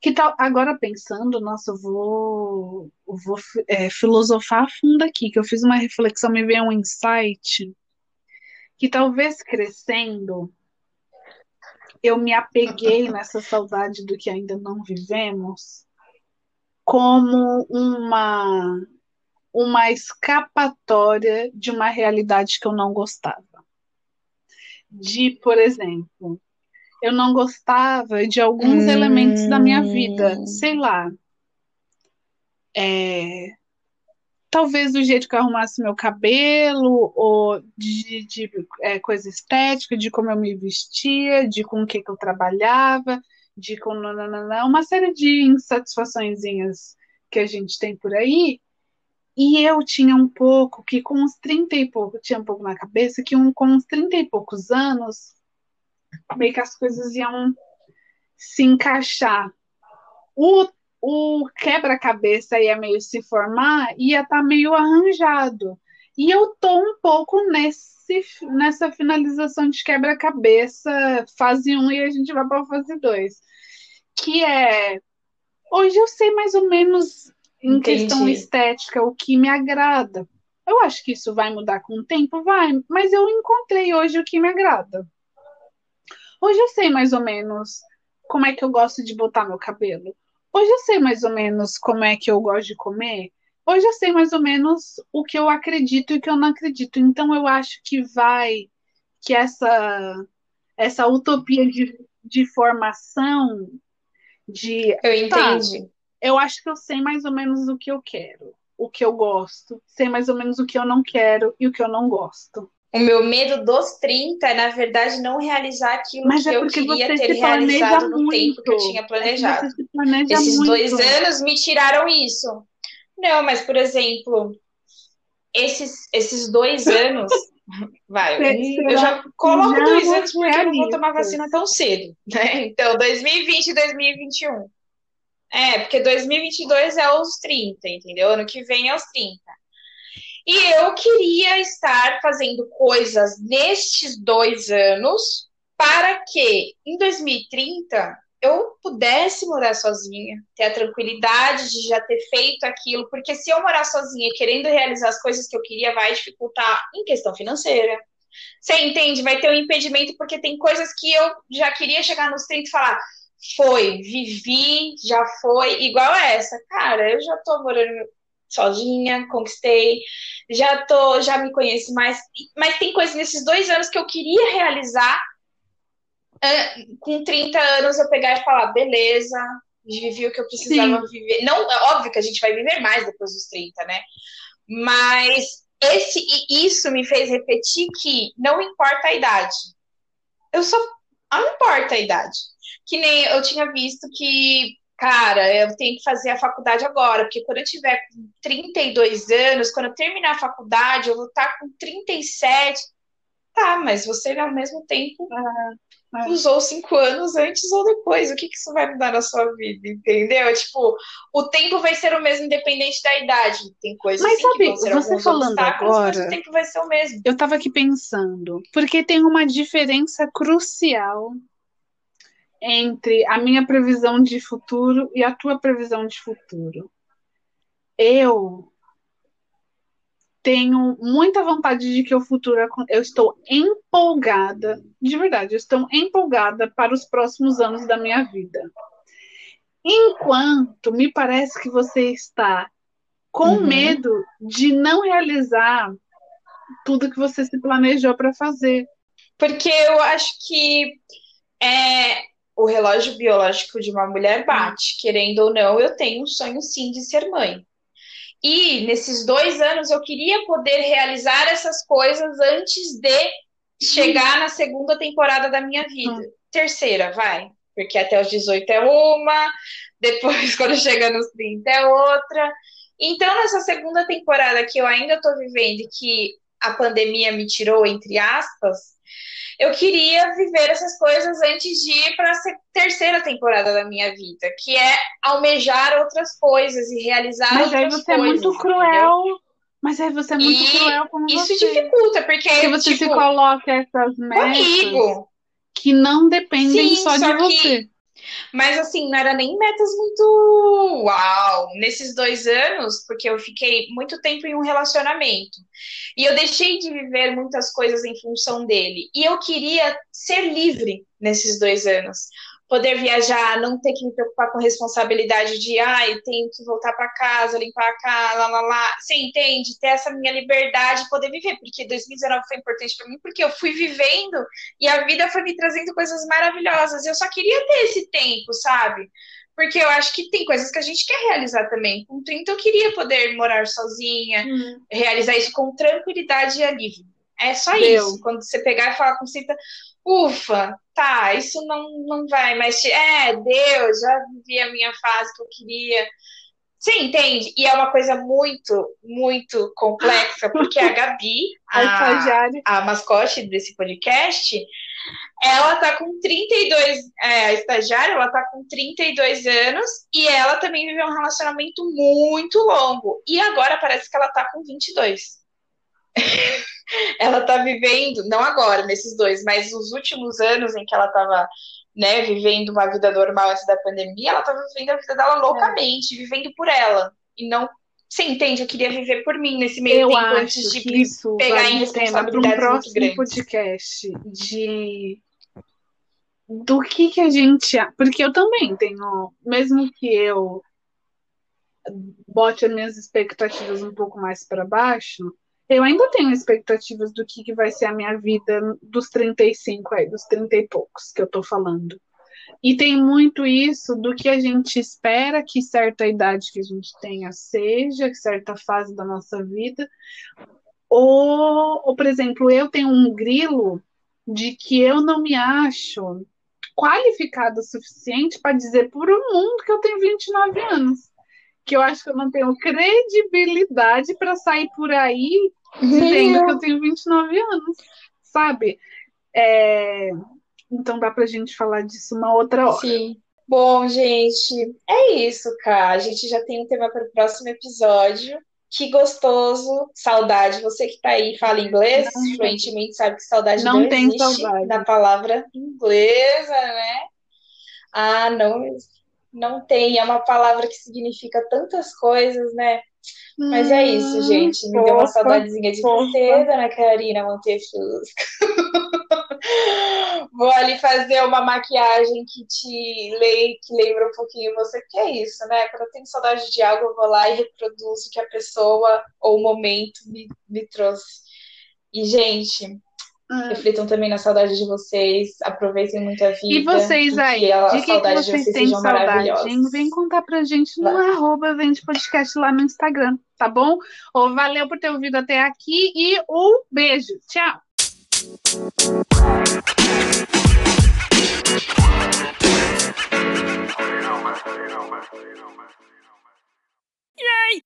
que tal agora pensando, nossa, eu vou, eu vou é, filosofar a fundo aqui, que eu fiz uma reflexão, me veio um insight que talvez crescendo eu me apeguei nessa saudade do que ainda não vivemos como uma uma escapatória de uma realidade que eu não gostava. De, por exemplo, eu não gostava de alguns hum... elementos da minha vida, sei lá. É, talvez do jeito que eu arrumasse meu cabelo, ou de, de é, coisa estética, de como eu me vestia, de com o que, que eu trabalhava, de com nananana, uma série de insatisfações que a gente tem por aí, e eu tinha um pouco, que com uns 30 e pouco, tinha um pouco na cabeça, que um, com uns 30 e poucos anos, meio que as coisas iam se encaixar. O, o quebra-cabeça ia meio se formar, ia estar tá meio arranjado. E eu tô um pouco nesse, nessa finalização de quebra-cabeça, fase 1 e a gente vai para fase 2. Que é. Hoje eu sei mais ou menos em Entendi. questão estética, o que me agrada. Eu acho que isso vai mudar com o tempo, vai, mas eu encontrei hoje o que me agrada. Hoje eu sei mais ou menos como é que eu gosto de botar meu cabelo. Hoje eu sei mais ou menos como é que eu gosto de comer. Hoje eu sei mais ou menos o que eu acredito e o que eu não acredito. Então eu acho que vai que essa essa utopia de, de formação de eu entendi. Tá, eu acho que eu sei mais ou menos o que eu quero, o que eu gosto, sei mais ou menos o que eu não quero e o que eu não gosto. O meu medo dos 30 é, na verdade, não realizar aquilo Mas que é eu queria ter realizado no muito. tempo que eu tinha é planejado. É Esses muito. dois anos me tiraram isso. Não, mas, por exemplo, esses, esses dois anos. Vai, eu já coloco já dois anos porque eu não vou tomar vacina tão cedo, né? Então, 2020 e 2021. É, porque 2022 é os 30, entendeu? Ano que vem é os 30. E eu queria estar fazendo coisas nestes dois anos para que em 2030 eu pudesse morar sozinha, ter a tranquilidade de já ter feito aquilo, porque se eu morar sozinha querendo realizar as coisas que eu queria, vai dificultar em questão financeira. Você entende? Vai ter um impedimento, porque tem coisas que eu já queria chegar nos 30 e falar: foi, vivi, já foi, igual essa. Cara, eu já tô morando sozinha, conquistei, já tô, já me conheço mais, mas tem coisas nesses dois anos que eu queria realizar. Uh, com 30 anos eu pegar e falar, beleza, vivi o que eu precisava Sim. viver. Não, é óbvio que a gente vai viver mais depois dos 30, né? Mas esse isso me fez repetir que não importa a idade. Eu só não importa a idade. Que nem eu tinha visto que cara, eu tenho que fazer a faculdade agora, porque quando eu tiver com 32 anos, quando eu terminar a faculdade, eu vou estar com 37. Tá, mas você ao mesmo tempo ah, usou cinco anos antes ou depois. O que, que isso vai mudar na sua vida, entendeu? Tipo, o tempo vai ser o mesmo independente da idade. Tem coisas mas assim sabe, que vão ser você falando agora, mas o tempo vai ser o mesmo. Eu tava aqui pensando, porque tem uma diferença crucial entre a minha previsão de futuro e a tua previsão de futuro. Eu tenho muita vontade de que o futuro eu estou empolgada, de verdade, eu estou empolgada para os próximos anos da minha vida. Enquanto me parece que você está com uhum. medo de não realizar tudo que você se planejou para fazer. Porque eu acho que é, o relógio biológico de uma mulher bate. Querendo ou não, eu tenho um sonho sim de ser mãe. E nesses dois anos eu queria poder realizar essas coisas antes de chegar na segunda temporada da minha vida. Hum. Terceira, vai. Porque até os 18 é uma, depois, quando chega nos 30, é outra. Então, nessa segunda temporada que eu ainda estou vivendo e que a pandemia me tirou, entre aspas, eu queria viver essas coisas antes de ir para a terceira temporada da minha vida, que é almejar outras coisas e realizar Mas outras aí você é muito cruel. Entendeu? Mas aí você é muito e cruel como isso você. Isso dificulta, porque se você tipo, se coloca essas metas comigo. que não dependem Sim, só, só de você. Mas assim, não era nem metas muito uau nesses dois anos, porque eu fiquei muito tempo em um relacionamento. E eu deixei de viver muitas coisas em função dele. E eu queria ser livre nesses dois anos poder viajar, não ter que me preocupar com responsabilidade de, ai, tenho que voltar para casa, limpar a casa, lá, lá, lá. Você entende? Ter essa minha liberdade, poder viver, porque 2019 foi importante para mim, porque eu fui vivendo e a vida foi me trazendo coisas maravilhosas. Eu só queria ter esse tempo, sabe? Porque eu acho que tem coisas que a gente quer realizar também. Com 30 eu queria poder morar sozinha, hum. realizar isso com tranquilidade e alívio. É só Deu. isso. Quando você pegar e falar com 30, ufa, tá, isso não, não vai, mas é, Deus, já vivi a minha fase que eu queria. Você entende? E é uma coisa muito, muito complexa, porque a Gabi, a, a, mascote desse podcast, ela tá com 32, é, a estagiária, ela tá com 32 anos e ela também viveu um relacionamento muito longo. E agora parece que ela tá com 22. ela está vivendo, não agora, nesses dois, mas os últimos anos em que ela estava né, vivendo uma vida normal antes da pandemia, ela estava vivendo a vida dela loucamente, é. vivendo por ela. E não. Você entende? Eu queria viver por mim nesse meio eu tempo antes de isso pegar em responsabilidades um muito grandes. podcast de do que que a gente. Porque eu também tenho, mesmo que eu bote as minhas expectativas um pouco mais para baixo, eu ainda tenho expectativas do que, que vai ser a minha vida dos 35 aí, dos 30 e poucos que eu tô falando. E tem muito isso do que a gente espera que certa idade que a gente tenha seja, certa fase da nossa vida. Ou, ou, por exemplo, eu tenho um grilo de que eu não me acho qualificada o suficiente para dizer por um mundo que eu tenho 29 anos que eu acho que eu não tenho credibilidade para sair por aí dizendo que eu tenho 29 anos, sabe? É... Então dá pra gente falar disso uma outra hora. Sim. Bom, gente, é isso, cara. A gente já tem um tema para o próximo episódio. Que gostoso, saudade. Você que tá aí fala inglês não, fluentemente sabe que saudade não, não tem existe saudade. da palavra inglesa, né? Ah, não não tem, é uma palavra que significa tantas coisas, né? Mas é isso, hum, gente. Me deu uma saudadezinha de você, dona Karina Montefusco. Vou ali fazer uma maquiagem que te que lembra um pouquinho você, que é isso, né? Quando eu tenho saudade de algo, eu vou lá e reproduzo o que a pessoa ou o momento me, me trouxe. E, gente, Hum. Reflitam também na saudade de vocês, aproveitem muito a vida. E vocês aí, que de que, que vocês têm saudade? Vem contar pra gente no Vai. arroba Vende Podcast lá no Instagram, tá bom? Ou valeu por ter ouvido até aqui e um beijo. Tchau! Yay!